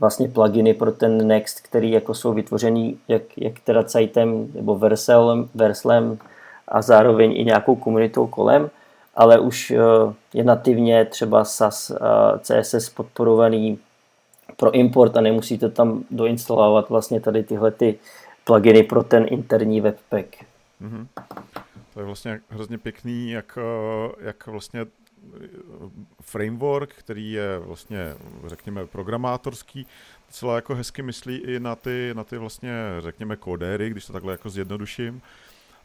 vlastně pluginy pro ten Next, který jako jsou vytvořený jak, jak teda Zeitem nebo Verselem, Verslem a zároveň i nějakou komunitou kolem, ale už eh, je nativně třeba SAS CSS podporovaný pro import a nemusíte tam doinstalovat vlastně tady tyhle ty pluginy pro ten interní webpack. Mm-hmm. To je vlastně hrozně pěkný, jak, eh, jak vlastně eh, framework, který je vlastně, řekněme, programátorský, celá jako hezky myslí i na ty, na ty vlastně, řekněme, kodéry, když to takhle jako zjednoduším.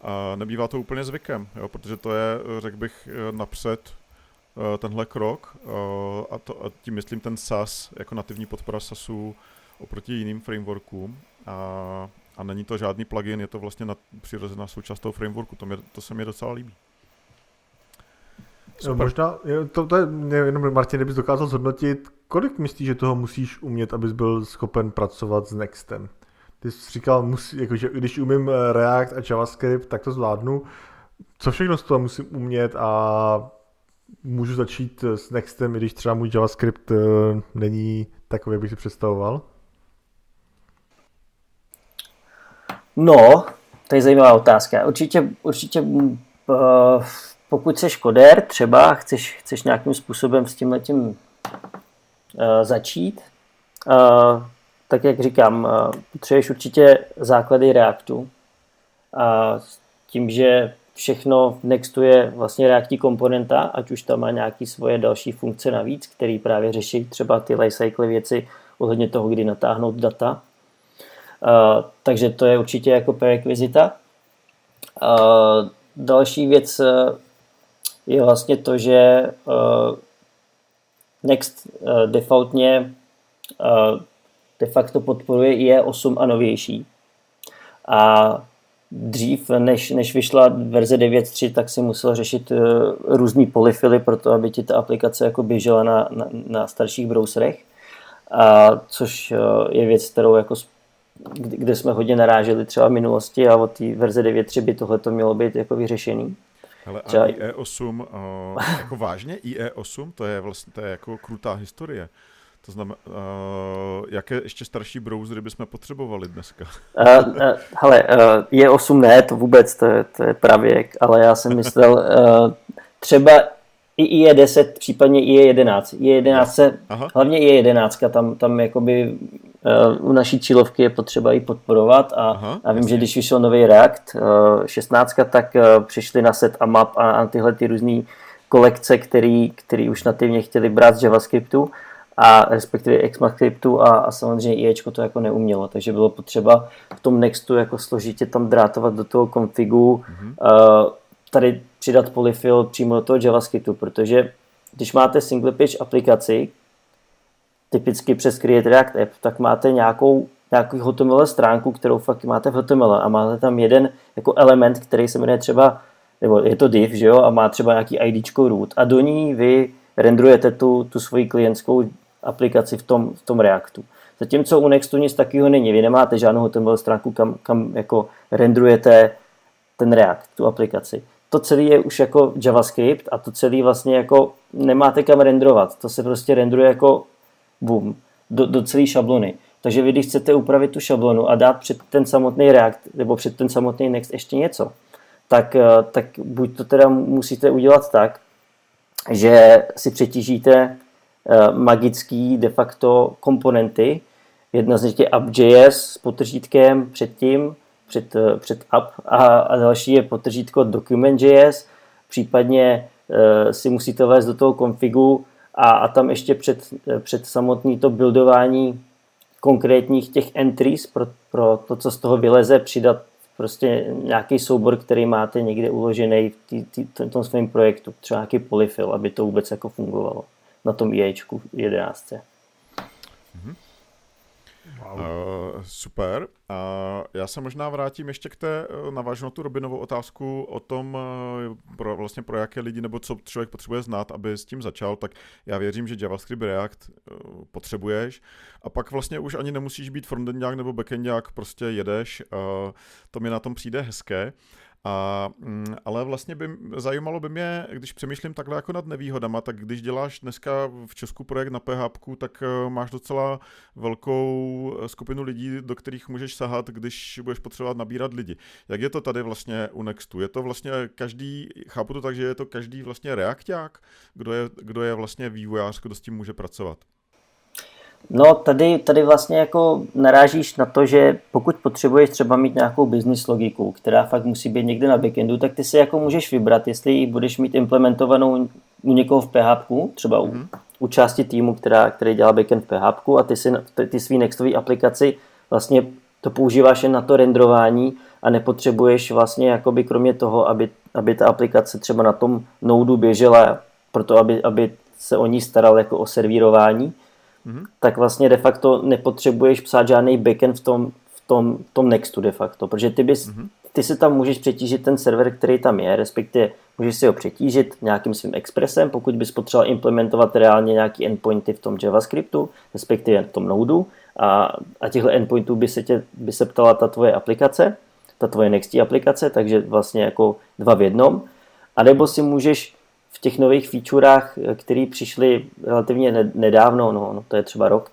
A nebývá to úplně zvykem, jo, protože to je, řekl bych, napřed Eh, tenhle krok eh, a, to, a tím myslím ten SAS jako nativní podpora SASu oproti jiným frameworkům a, a není to žádný plugin, je to vlastně nad, přirozená součást toho frameworku, to, mě, to se mi docela líbí. Super. Možná, to, to je jenom Martin, kdybys dokázal zhodnotit, kolik myslíš, že toho musíš umět, abys byl schopen pracovat s Nextem? Ty jsi říkal, musí, jako, že když umím eh, React a JavaScript, tak to zvládnu. Co všechno z toho musím umět a můžu začít s Nextem, i když třeba můj JavaScript eh, není takový, jak bych si představoval? No, to je zajímavá otázka. Určitě, určitě uh, pokud jsi koder, třeba chceš, chceš nějakým způsobem s tím letím začít, tak jak říkám, potřebuješ určitě základy Reactu. A tím, že všechno v Nextu je vlastně reaktí komponenta, ať už tam má nějaké svoje další funkce navíc, které právě řeší třeba ty lifecycle věci ohledně toho, kdy natáhnout data. Uh, takže to je určitě jako prerekvizita. Uh, další věc je vlastně to, že uh, Next defaultně de facto podporuje IE8 a novější. A dřív, než, než vyšla verze 9.3, tak si musel řešit uh, různý polyfily pro to, aby ti ta aplikace jako běžela na, na, na starších browserech. A, což uh, je věc, kterou jako kde, jsme hodně naráželi třeba v minulosti a od té verze 9.3 by tohle to mělo být jako vyřešený. Ale a IE8, uh, jako vážně IE8, to je vlastně to je jako krutá historie. To znamená, uh, jaké ještě starší browsery bychom potřebovali dneska? Uh, uh, hele, uh, je 8 ne, to vůbec, to je, to je pravěk, ale já jsem myslel, uh, třeba i IE10, případně IE11. IE11, Aha. hlavně IE11, tam, tam jakoby uh, u naší cílovky je potřeba i podporovat a, Aha, a vím, jasně. že když vyšel nový React uh, 16, tak uh, přišli na set a map a, a tyhle ty různé kolekce, který, který už nativně chtěli brát z JavaScriptu a respektive ECMAScriptu a, a samozřejmě IEčko to jako neumělo, takže bylo potřeba v tom Nextu jako složitě tam drátovat do toho konfigu, mm-hmm. uh, tady přidat polyfill přímo do toho JavaScriptu, protože když máte single page aplikaci, typicky přes Create React App, tak máte nějakou nějakou HTML stránku, kterou fakt máte v HTML a máte tam jeden jako element, který se jmenuje třeba, nebo je to div, že jo, a má třeba nějaký ID root a do ní vy rendrujete tu, tu svoji klientskou aplikaci v tom, v tom Reactu. Zatímco u Nextu nic takového není. Vy nemáte žádnou HTML stránku, kam, kam jako rendrujete ten React, tu aplikaci. To celé je už jako JavaScript a to celé vlastně jako nemáte kam rendrovat. To se prostě rendruje jako boom, do, do celé šablony. Takže vy, když chcete upravit tu šablonu a dát před ten samotný React nebo před ten samotný Next ještě něco, tak, eh, tak buď to teda musíte udělat tak, že si přetížíte magický de facto komponenty. Jedna z nich je app.js s potržítkem předtím, před, eh, před app a, a další je potržítko document.js. Případně uh, si musíte vést do toho konfigu a, a tam ještě před, před samotný to buildování konkrétních těch entries pro, pro to, co z toho vyleze, přidat prostě nějaký soubor, který máte někde uložený v, tý, tom svém projektu, třeba nějaký polyfill, aby to vůbec jako fungovalo na tom IEčku 11. Mm-hmm. Wow. Uh, super. Uh, já se možná vrátím ještě k té, uh, navážu na tu Robinovou otázku o tom, uh, pro, vlastně pro jaké lidi nebo co člověk potřebuje znát, aby s tím začal, tak já věřím, že JavaScript React uh, potřebuješ a pak vlastně už ani nemusíš být frontendák nebo backendák, prostě jedeš, uh, to mi na tom přijde hezké. A, mm, ale vlastně by, zajímalo by mě, když přemýšlím takhle jako nad nevýhodama, tak když děláš dneska v Česku projekt na PHP, tak eh, máš docela velkou eh, skupinu lidí, do kterých můžeš sahat, když budeš potřebovat nabírat lidi. Jak je to tady vlastně u Nextu? Je to vlastně každý, chápu to tak, že je to každý vlastně reakták, kdo je, kdo je vlastně vývojář, kdo s tím může pracovat? No, tady, tady vlastně jako narážíš na to, že pokud potřebuješ třeba mít nějakou business logiku, která fakt musí být někde na backendu, tak ty si jako můžeš vybrat, jestli ji budeš mít implementovanou u někoho v PHP, třeba u, mm. u části týmu, která, který dělá backend v PHP a ty si ty, ty svý Nextový aplikaci vlastně to používáš jen na to renderování a nepotřebuješ vlastně jakoby kromě toho, aby, aby ta aplikace třeba na tom noudu běžela, proto aby, aby se o ní staral jako o servírování, mm-hmm. tak vlastně de facto nepotřebuješ psát žádný backend v tom, v tom, v tom Nextu de facto, protože ty, bys, mm-hmm. ty si tam můžeš přetížit ten server, který tam je, respektive můžeš si ho přetížit nějakým svým expresem, pokud bys potřeboval implementovat reálně nějaký endpointy v tom JavaScriptu, respektive v tom Node, a, a těchto endpointů by se, tě, by se ptala ta tvoje aplikace, ta tvoje Nexty aplikace, takže vlastně jako dva v jednom. A nebo si můžeš v těch nových featurách, které přišly relativně nedávno, no, no to je třeba rok,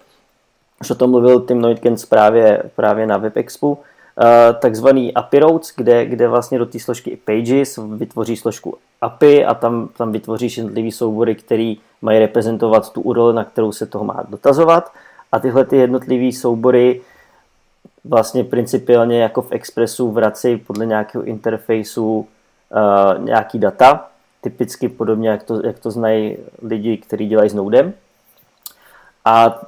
už o tom mluvil Tim Neutkens právě, právě na WebExpu, eh, takzvaný API routes, kde, kde vlastně do té složky pages vytvoří složku API a tam, tam vytvoříš jednotlivý soubory, který mají reprezentovat tu URL, na kterou se toho má dotazovat. A tyhle ty jednotlivé soubory vlastně principiálně jako v Expressu vrací podle nějakého interfejsu uh, nějaký data typicky podobně, jak to, jak to znají lidi, kteří dělají s Nodem. A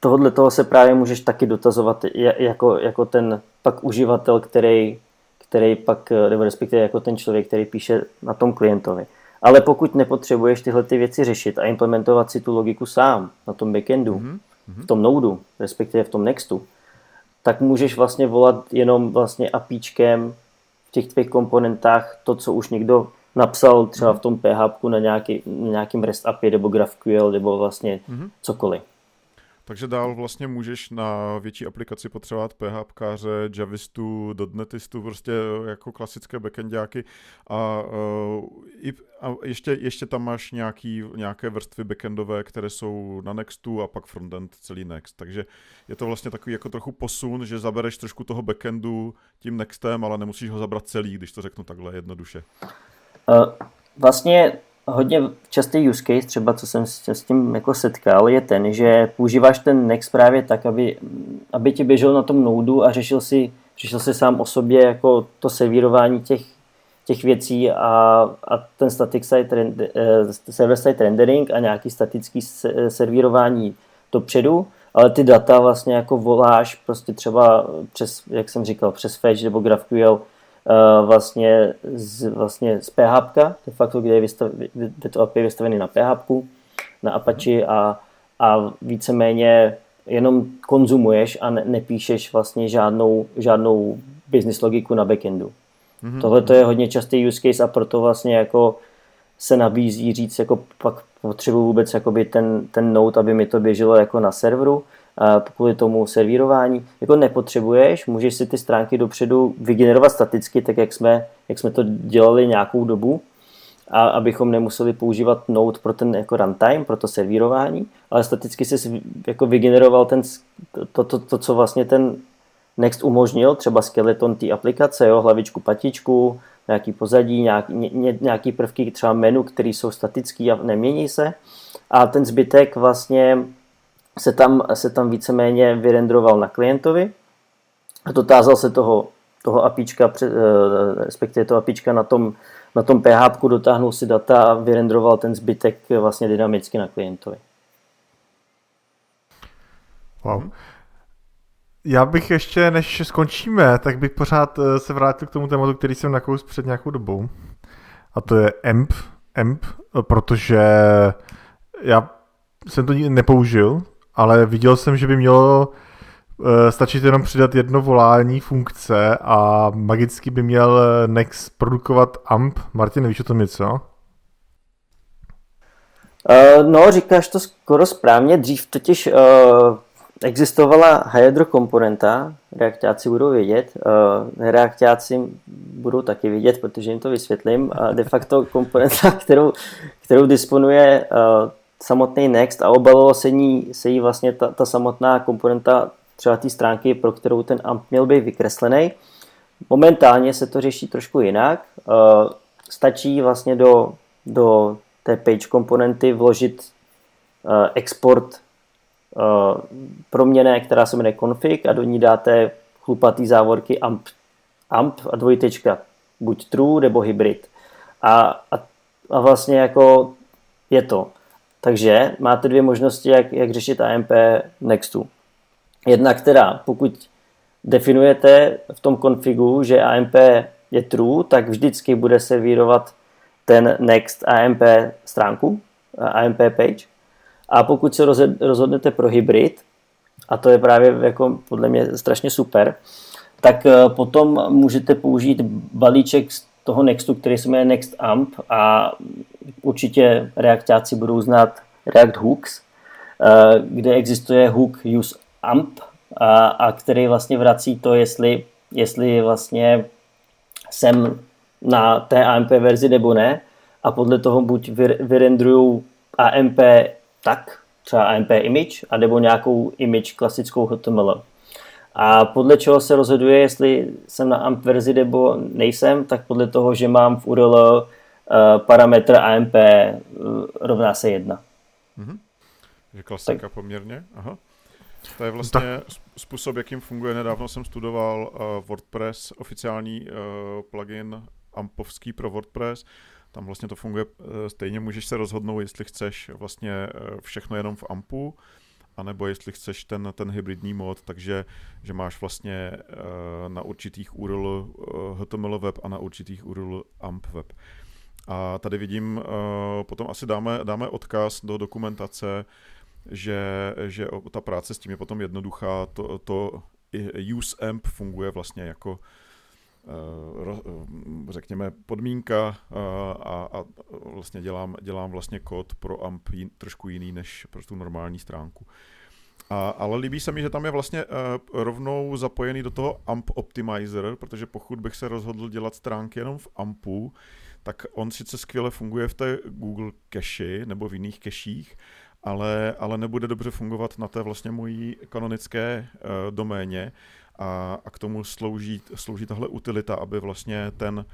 tohle toho se právě můžeš taky dotazovat jako, jako ten pak uživatel, který, který pak, nebo respektive jako ten člověk, který píše na tom klientovi. Ale pokud nepotřebuješ tyhle ty věci řešit a implementovat si tu logiku sám na tom backendu, mm-hmm. v tom Nodu, respektive v tom Nextu, tak můžeš vlastně volat jenom vlastně APIčkem v těch tvých komponentách to, co už někdo napsal třeba v tom PHP na, nějaký, na nějakým REST API nebo GraphQL nebo vlastně mm-hmm. cokoliv. Takže dál vlastně můžeš na větší aplikaci potřebovat PHPkáře, Javistu, .NETistu, prostě jako klasické backendáky a, uh, a ještě, ještě tam máš nějaký, nějaké vrstvy backendové, které jsou na Nextu a pak frontend celý Next. Takže je to vlastně takový jako trochu posun, že zabereš trošku toho backendu tím Nextem, ale nemusíš ho zabrat celý, když to řeknu takhle jednoduše. Vlastně hodně častý use case, třeba co jsem se s tím jako setkal, je ten, že používáš ten Next právě tak, aby, aby ti běžel na tom noudu a řešil si, řešil si sám o sobě jako to servírování těch, těch věcí a, a ten static site render, eh, server side rendering a nějaký statický servírování dopředu, ale ty data vlastně jako voláš prostě třeba přes, jak jsem říkal, přes Fetch nebo GraphQL Eh, vlastně z, vlastně z PHP, de facto, kde je, vystav, kde to API je vystavený na PHP, na Apache a, a víceméně jenom konzumuješ a ne, nepíšeš vlastně žádnou, žádnou business logiku na backendu. Mm-hmm. Tohle to je hodně častý use case a proto vlastně jako se nabízí říct, jako pak potřebuji vůbec jakoby ten, ten node, aby mi to běželo jako na serveru kvůli tomu servírování. Jako nepotřebuješ, můžeš si ty stránky dopředu vygenerovat staticky, tak jak jsme, jak jsme to dělali nějakou dobu, a abychom nemuseli používat Node pro ten jako runtime, pro to servírování, ale staticky si jako vygeneroval ten, to, to, to, co vlastně ten Next umožnil, třeba skeleton té aplikace, jo, hlavičku, patičku, nějaký pozadí, nějaký, ně, nějaký prvky, třeba menu, které jsou statický a nemění se. A ten zbytek vlastně se tam, se tam víceméně vyrendroval na klientovi a dotázal se toho, toho APIčka, eh, respektive toho APIčka na tom, na tom PHP dotáhnul si data a vyrendroval ten zbytek vlastně dynamicky na klientovi. Wow. Já bych ještě, než skončíme, tak bych pořád eh, se vrátil k tomu tématu, který jsem nakous před nějakou dobou. A to je AMP, AMP, protože já jsem to nepoužil, ale viděl jsem, že by mělo eh, stačit jenom přidat jedno volání funkce a magicky by měl Next produkovat AMP. Martin, víš o tom něco? Uh, no, říkáš to skoro správně. Dřív totiž existovala Hydro komponenta, reaktáci budou vědět, uh, reaktáci budou taky vědět, protože jim to vysvětlím. De facto komponenta, <laughs> kterou, kterou disponuje samotný Next a obalilo se, ní, se jí vlastně ta, ta samotná komponenta třeba té stránky, pro kterou ten AMP měl být vykreslený. Momentálně se to řeší trošku jinak. Uh, stačí vlastně do, do té page komponenty vložit uh, export uh, proměné, která se jmenuje config a do ní dáte chlupatý závorky amp, amp a dvojtečka, buď true nebo hybrid. A, a, a vlastně jako je to. Takže máte dvě možnosti, jak, jak řešit AMP Nextu. Jedna, která pokud definujete v tom konfigu, že AMP je true, tak vždycky bude servírovat ten next AMP stránku, AMP page. A pokud se rozhodnete pro hybrid, a to je právě jako podle mě strašně super, tak eh, potom můžete použít balíček toho Nextu, který se jmenuje Next Amp a určitě reaktáci budou znát React Hooks, eh, kde existuje hook use amp a, a který vlastně vrací to, jestli, jestli vlastně jsem na té AMP verzi nebo ne a podle toho buď vyrendruju AMP tak, třeba AMP image, anebo nějakou image klasickou HTML. A podle čeho se rozhoduje, jestli jsem na AMP verzi nebo nejsem, tak podle toho, že mám v URL uh, parametr AMP uh, rovná se 1. Mm-hmm. Že klasika tak. poměrně, aha. To je vlastně tak. způsob, jakým funguje. Nedávno jsem studoval uh, WordPress, oficiální uh, plugin ampovský pro WordPress tam vlastně to funguje eh, stejně, můžeš se rozhodnout, jestli chceš vlastně eh, všechno jenom v AMPu, anebo jestli chceš ten, ten hybridní mod, takže že máš vlastně eh, na určitých URL HTML web a na určitých URL AMP web. A tady vidím, potom asi dáme, dáme odkaz do dokumentace, že, že ta práce s tím je potom jednoduchá. To, to useAMP funguje vlastně jako Eh, eh, řekněme, podmínka eh, a, a vlastně dělám, dělám vlastně kód pro AMP trošku jiný než pro tu normální stránku. A, ale líbí se mi, že tam je vlastně rovnou zapojený do toho AMP Optimizer, protože pokud bych se rozhodl dělat stránky jenom v AMPu, tak on sice skvěle funguje v té Google cache nebo v jiných cachích, ale, ale nebude dobře fungovat na té vlastně mojí kanonické uh, doméně, a, a k tomu slouží, slouží tahle utilita, aby vlastně ten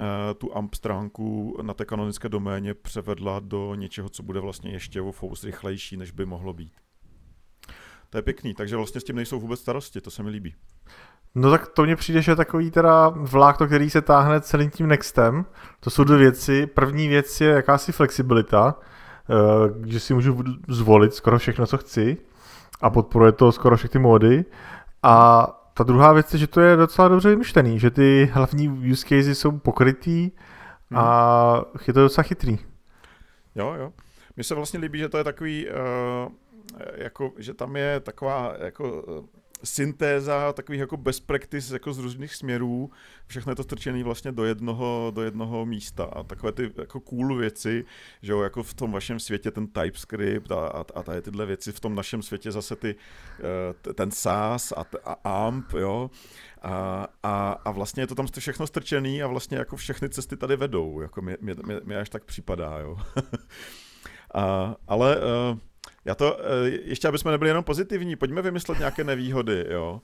eh, tu AMP stránku na té kanonické doméně převedla do něčeho, co bude vlastně ještě o fous rychlejší, než by mohlo být. To je pěkný, takže vlastně s tím nejsou vůbec starosti, to se mi líbí. No tak to mně přijde, že takový teda vlákno, který se táhne celým tím Nextem. To jsou dvě věci. První věc je jakási flexibilita, eh, že si můžu zvolit skoro všechno, co chci a podporuje to skoro všechny módy. A ta druhá věc je, že to je docela dobře vymyšlený, že ty hlavní use cases jsou pokrytý a hmm. je to docela chytrý. Jo, jo. Mně se vlastně líbí, že to je takový, uh, jako, že tam je taková jako syntéza takových jako best practice jako z různých směrů, všechno je to strčené vlastně do jednoho, do jednoho místa. A takové ty jako cool věci, že jo, jako v tom vašem světě ten TypeScript a, a, a tady tyhle věci, v tom našem světě zase ty, eh, ten SAS a, a AMP, jo, a, a, a vlastně je to tam všechno strčený a vlastně jako všechny cesty tady vedou, jako mi, až tak připadá, jo. <laughs> a, ale uh, já to, eh, ještě aby jsme nebyli jenom pozitivní, pojďme vymyslet nějaké nevýhody, jo.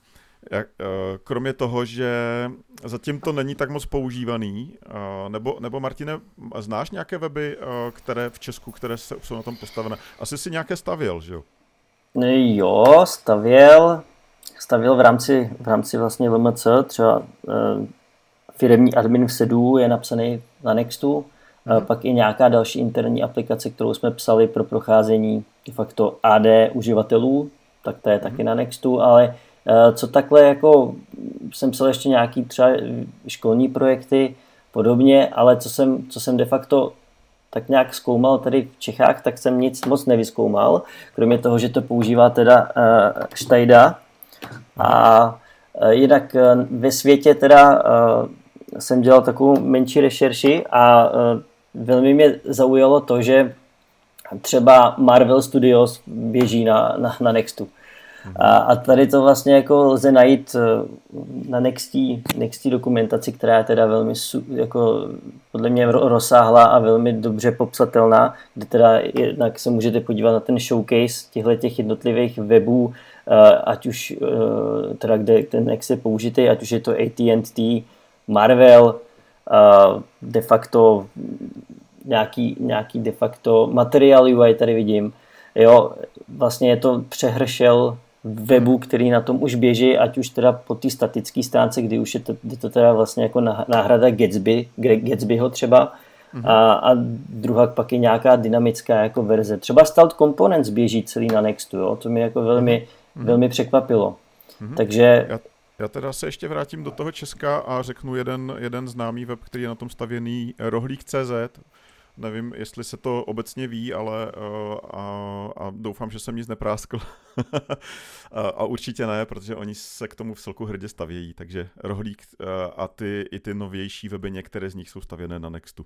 Jak, eh, kromě toho, že zatím to není tak moc používaný, eh, nebo, nebo Martine, znáš nějaké weby, které v Česku, které jsou na tom postavené? Asi si nějaké stavěl, že jo? Jo, stavěl, stavěl v rámci, v rámci vlastně LMC, třeba firmní admin v Sedu je napsaný na Nextu, pak i nějaká další interní aplikace, kterou jsme psali pro procházení de facto AD uživatelů, tak to je taky na Nextu, ale co takhle jako jsem psal ještě nějaký třeba školní projekty, podobně, ale co jsem, co jsem de facto tak nějak zkoumal tady v Čechách, tak jsem nic moc nevyskoumal, kromě toho, že to používá teda uh, Štajda. A uh, jinak uh, ve světě teda uh, jsem dělal takovou menší rešerši a uh, velmi mě zaujalo to, že třeba Marvel Studios běží na, na, na Nextu. A, a tady to vlastně jako lze najít eh, na Nextí, Nextí dokumentaci, která je teda velmi jako podle mě rozsáhlá a velmi dobře popsatelná, kde teda jednak se můžete podívat na ten showcase těchto těch jednotlivých webů, eh, ať už eh, teda kde ten Next je použitý, ať už je to AT&T, Marvel, de facto nějaký, nějaký de facto materiál UI tady vidím, jo, vlastně je to přehršel webu, který na tom už běží, ať už teda po té statické stránce, kdy už je to, je to teda vlastně jako náhrada Gatsby, Gatsbyho třeba, mm-hmm. a, a druhá pak je nějaká dynamická jako verze. Třeba Stealth Components běží celý na Nextu, jo? to mi jako velmi, mm-hmm. velmi překvapilo. Mm-hmm. Takže... Já, teda se ještě vrátím do toho Česka a řeknu jeden, jeden známý web, který je na tom stavěný, rohlík.cz, Nevím, jestli se to obecně ví, ale uh, a, a doufám, že jsem nic nepráskl. <laughs> a, a určitě ne, protože oni se k tomu v celku hrdě stavějí, takže Rohlík uh, a ty, i ty novější weby, některé z nich jsou stavěné na Nextu.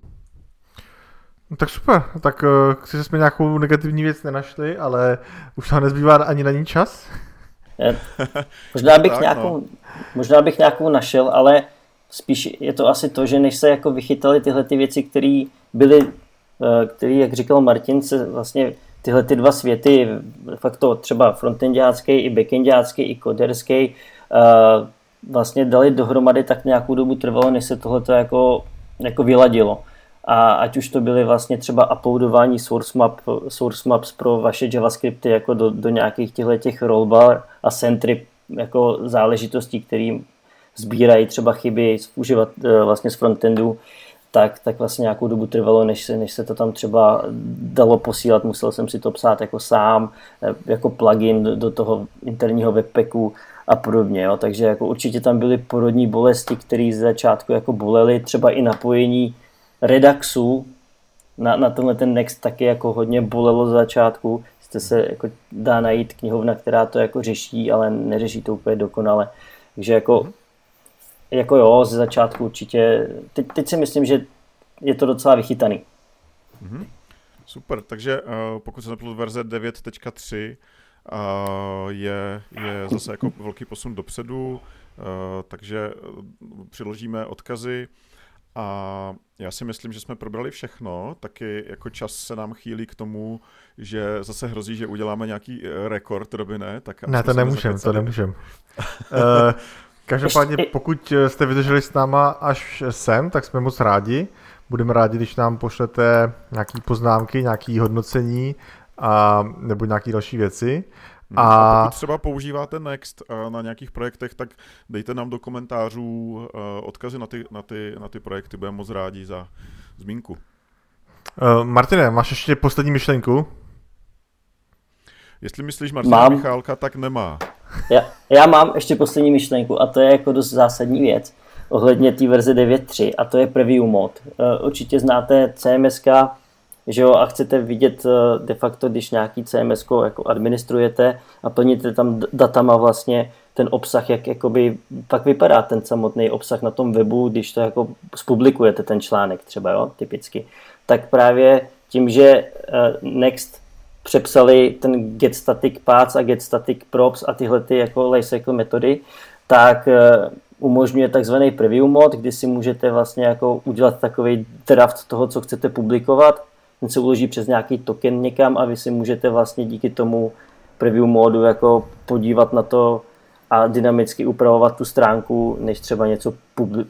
No, tak super, tak uh, si jsme nějakou negativní věc nenašli, ale už nám nezbývá ani na ní čas. <laughs> možná, bych tak, nějakou, no. možná bych nějakou našel, ale spíš je to asi to, že než se jako vychytali tyhle ty věci, které byly Eh, který, jak říkal Martin, se vlastně tyhle ty dva světy, fakt to třeba frontendiácký i backendiácký i koderský, eh, vlastně dali dohromady, tak nějakou dobu trvalo, než se tohle jako, jako vyladilo. A ať už to byly vlastně třeba uploadování source, map, source maps pro vaše JavaScripty jako do, do nějakých těchto těch rollbar a centry jako záležitostí, které sbírají třeba chyby z, uživat, eh, vlastně z frontendu, tak, tak vlastně nějakou dobu trvalo, než se, než se to tam třeba dalo posílat. Musel jsem si to psát jako sám, eh, jako plugin do, do toho interního webpacku a podobně. Jo. Takže jako určitě tam byly porodní bolesti, které z začátku jako bolely, třeba i napojení Redaxu na, na tenhle ten Next taky jako hodně bolelo z začátku. Jste se jako dá najít knihovna, která to jako řeší, ale neřeší to úplně dokonale. Takže jako jako jo, ze začátku určitě. Teď, teď si myslím, že je to docela vychytaný. Mm-hmm. Super, takže uh, pokud se nepletu verze 9.3 uh, je, je zase jako velký posun dopředu, uh, takže přiložíme odkazy a já si myslím, že jsme probrali všechno, taky jako čas se nám chýlí k tomu, že zase hrozí, že uděláme nějaký rekord, Robine. Tak ne, to nemůžem, to nemůžem. uh, Každopádně, pokud jste vydrželi s náma až sem, tak jsme moc rádi. Budeme rádi, když nám pošlete nějaké poznámky, nějaké hodnocení a, nebo nějaké další věci. Hmm, a... a pokud třeba používáte Next eh, na nějakých projektech, tak dejte nám do komentářů eh, odkazy na ty, na ty, na ty projekty, budeme moc rádi za zmínku. Uh, Martine, máš ještě poslední myšlenku? Jestli myslíš Martina Michálka, tak nemá. Já, já mám ještě poslední myšlenku a to je jako dost zásadní věc ohledně té verze 9.3 a to je preview mod. Eh, určitě znáte CMS, že jo, a chcete vidět eh, de facto, když nějaký CMS jako administrujete a plníte tam datama vlastně ten obsah, jak jakoby pak vypadá ten samotný obsah na tom webu, když to jako spublikujete ten článek třeba, jo, typicky. Tak právě tím, že eh, Next přepsali ten get static paths a get static props a tyhle ty jako lifecycle metody, tak eh, umožňuje takzvaný preview mod, kdy si můžete vlastně jako udělat takový draft toho, co chcete publikovat. Ten se uloží přes nějaký token někam a vy si můžete vlastně díky tomu preview modu jako podívat na to a dynamicky upravovat tu stránku, než třeba něco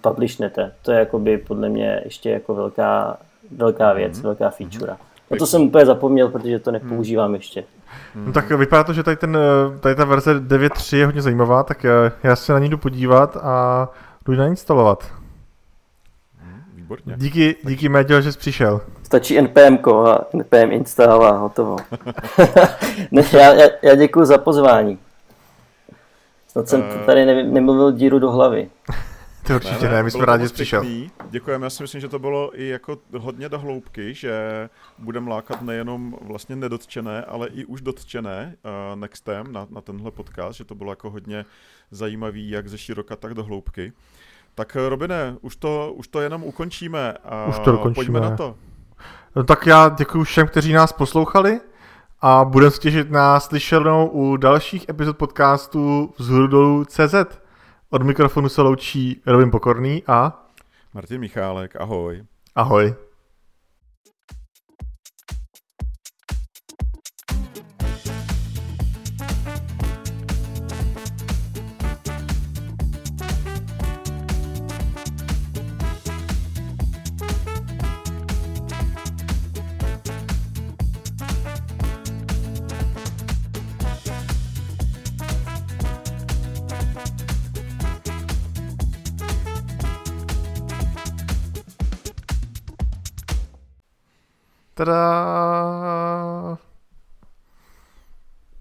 publishnete. To je jakoby podle mě ještě jako velká, velká věc, mm-hmm. velká feature. Mm-hmm. No to jsem úplně zapomněl, protože to nepoužívám hmm. ještě. No tak vypadá to, že tady, ten, tady ta verze 9.3 je hodně zajímavá, tak já, já se na ní jdu podívat a jdu ji nainstalovat. Výborně. Díky, díky Méďo, že jsi přišel. Stačí NPM a NPM install a hotovo. <laughs> ne, já, já, já děkuji za pozvání. Snad jsem uh, tady ne, nemluvil díru do hlavy. <laughs> To určitě ne, ne my jsme rádi, že přišel. Děkujeme, já si myslím, že to bylo i jako hodně do hloubky, že budeme lákat nejenom vlastně nedotčené, ale i už dotčené uh, nextem na, na tenhle podcast, že to bylo jako hodně zajímavý, jak ze široka, tak do hloubky. Tak Robine, už to, už to jenom ukončíme a už to dokončíme. pojďme na to. No, tak já děkuji všem, kteří nás poslouchali a budeme se těšit na slyšenou u dalších epizod podcastu z dolů CZ. Od mikrofonu se loučí Robin Pokorný a Martin Michálek, ahoj. Ahoj. Ta-da!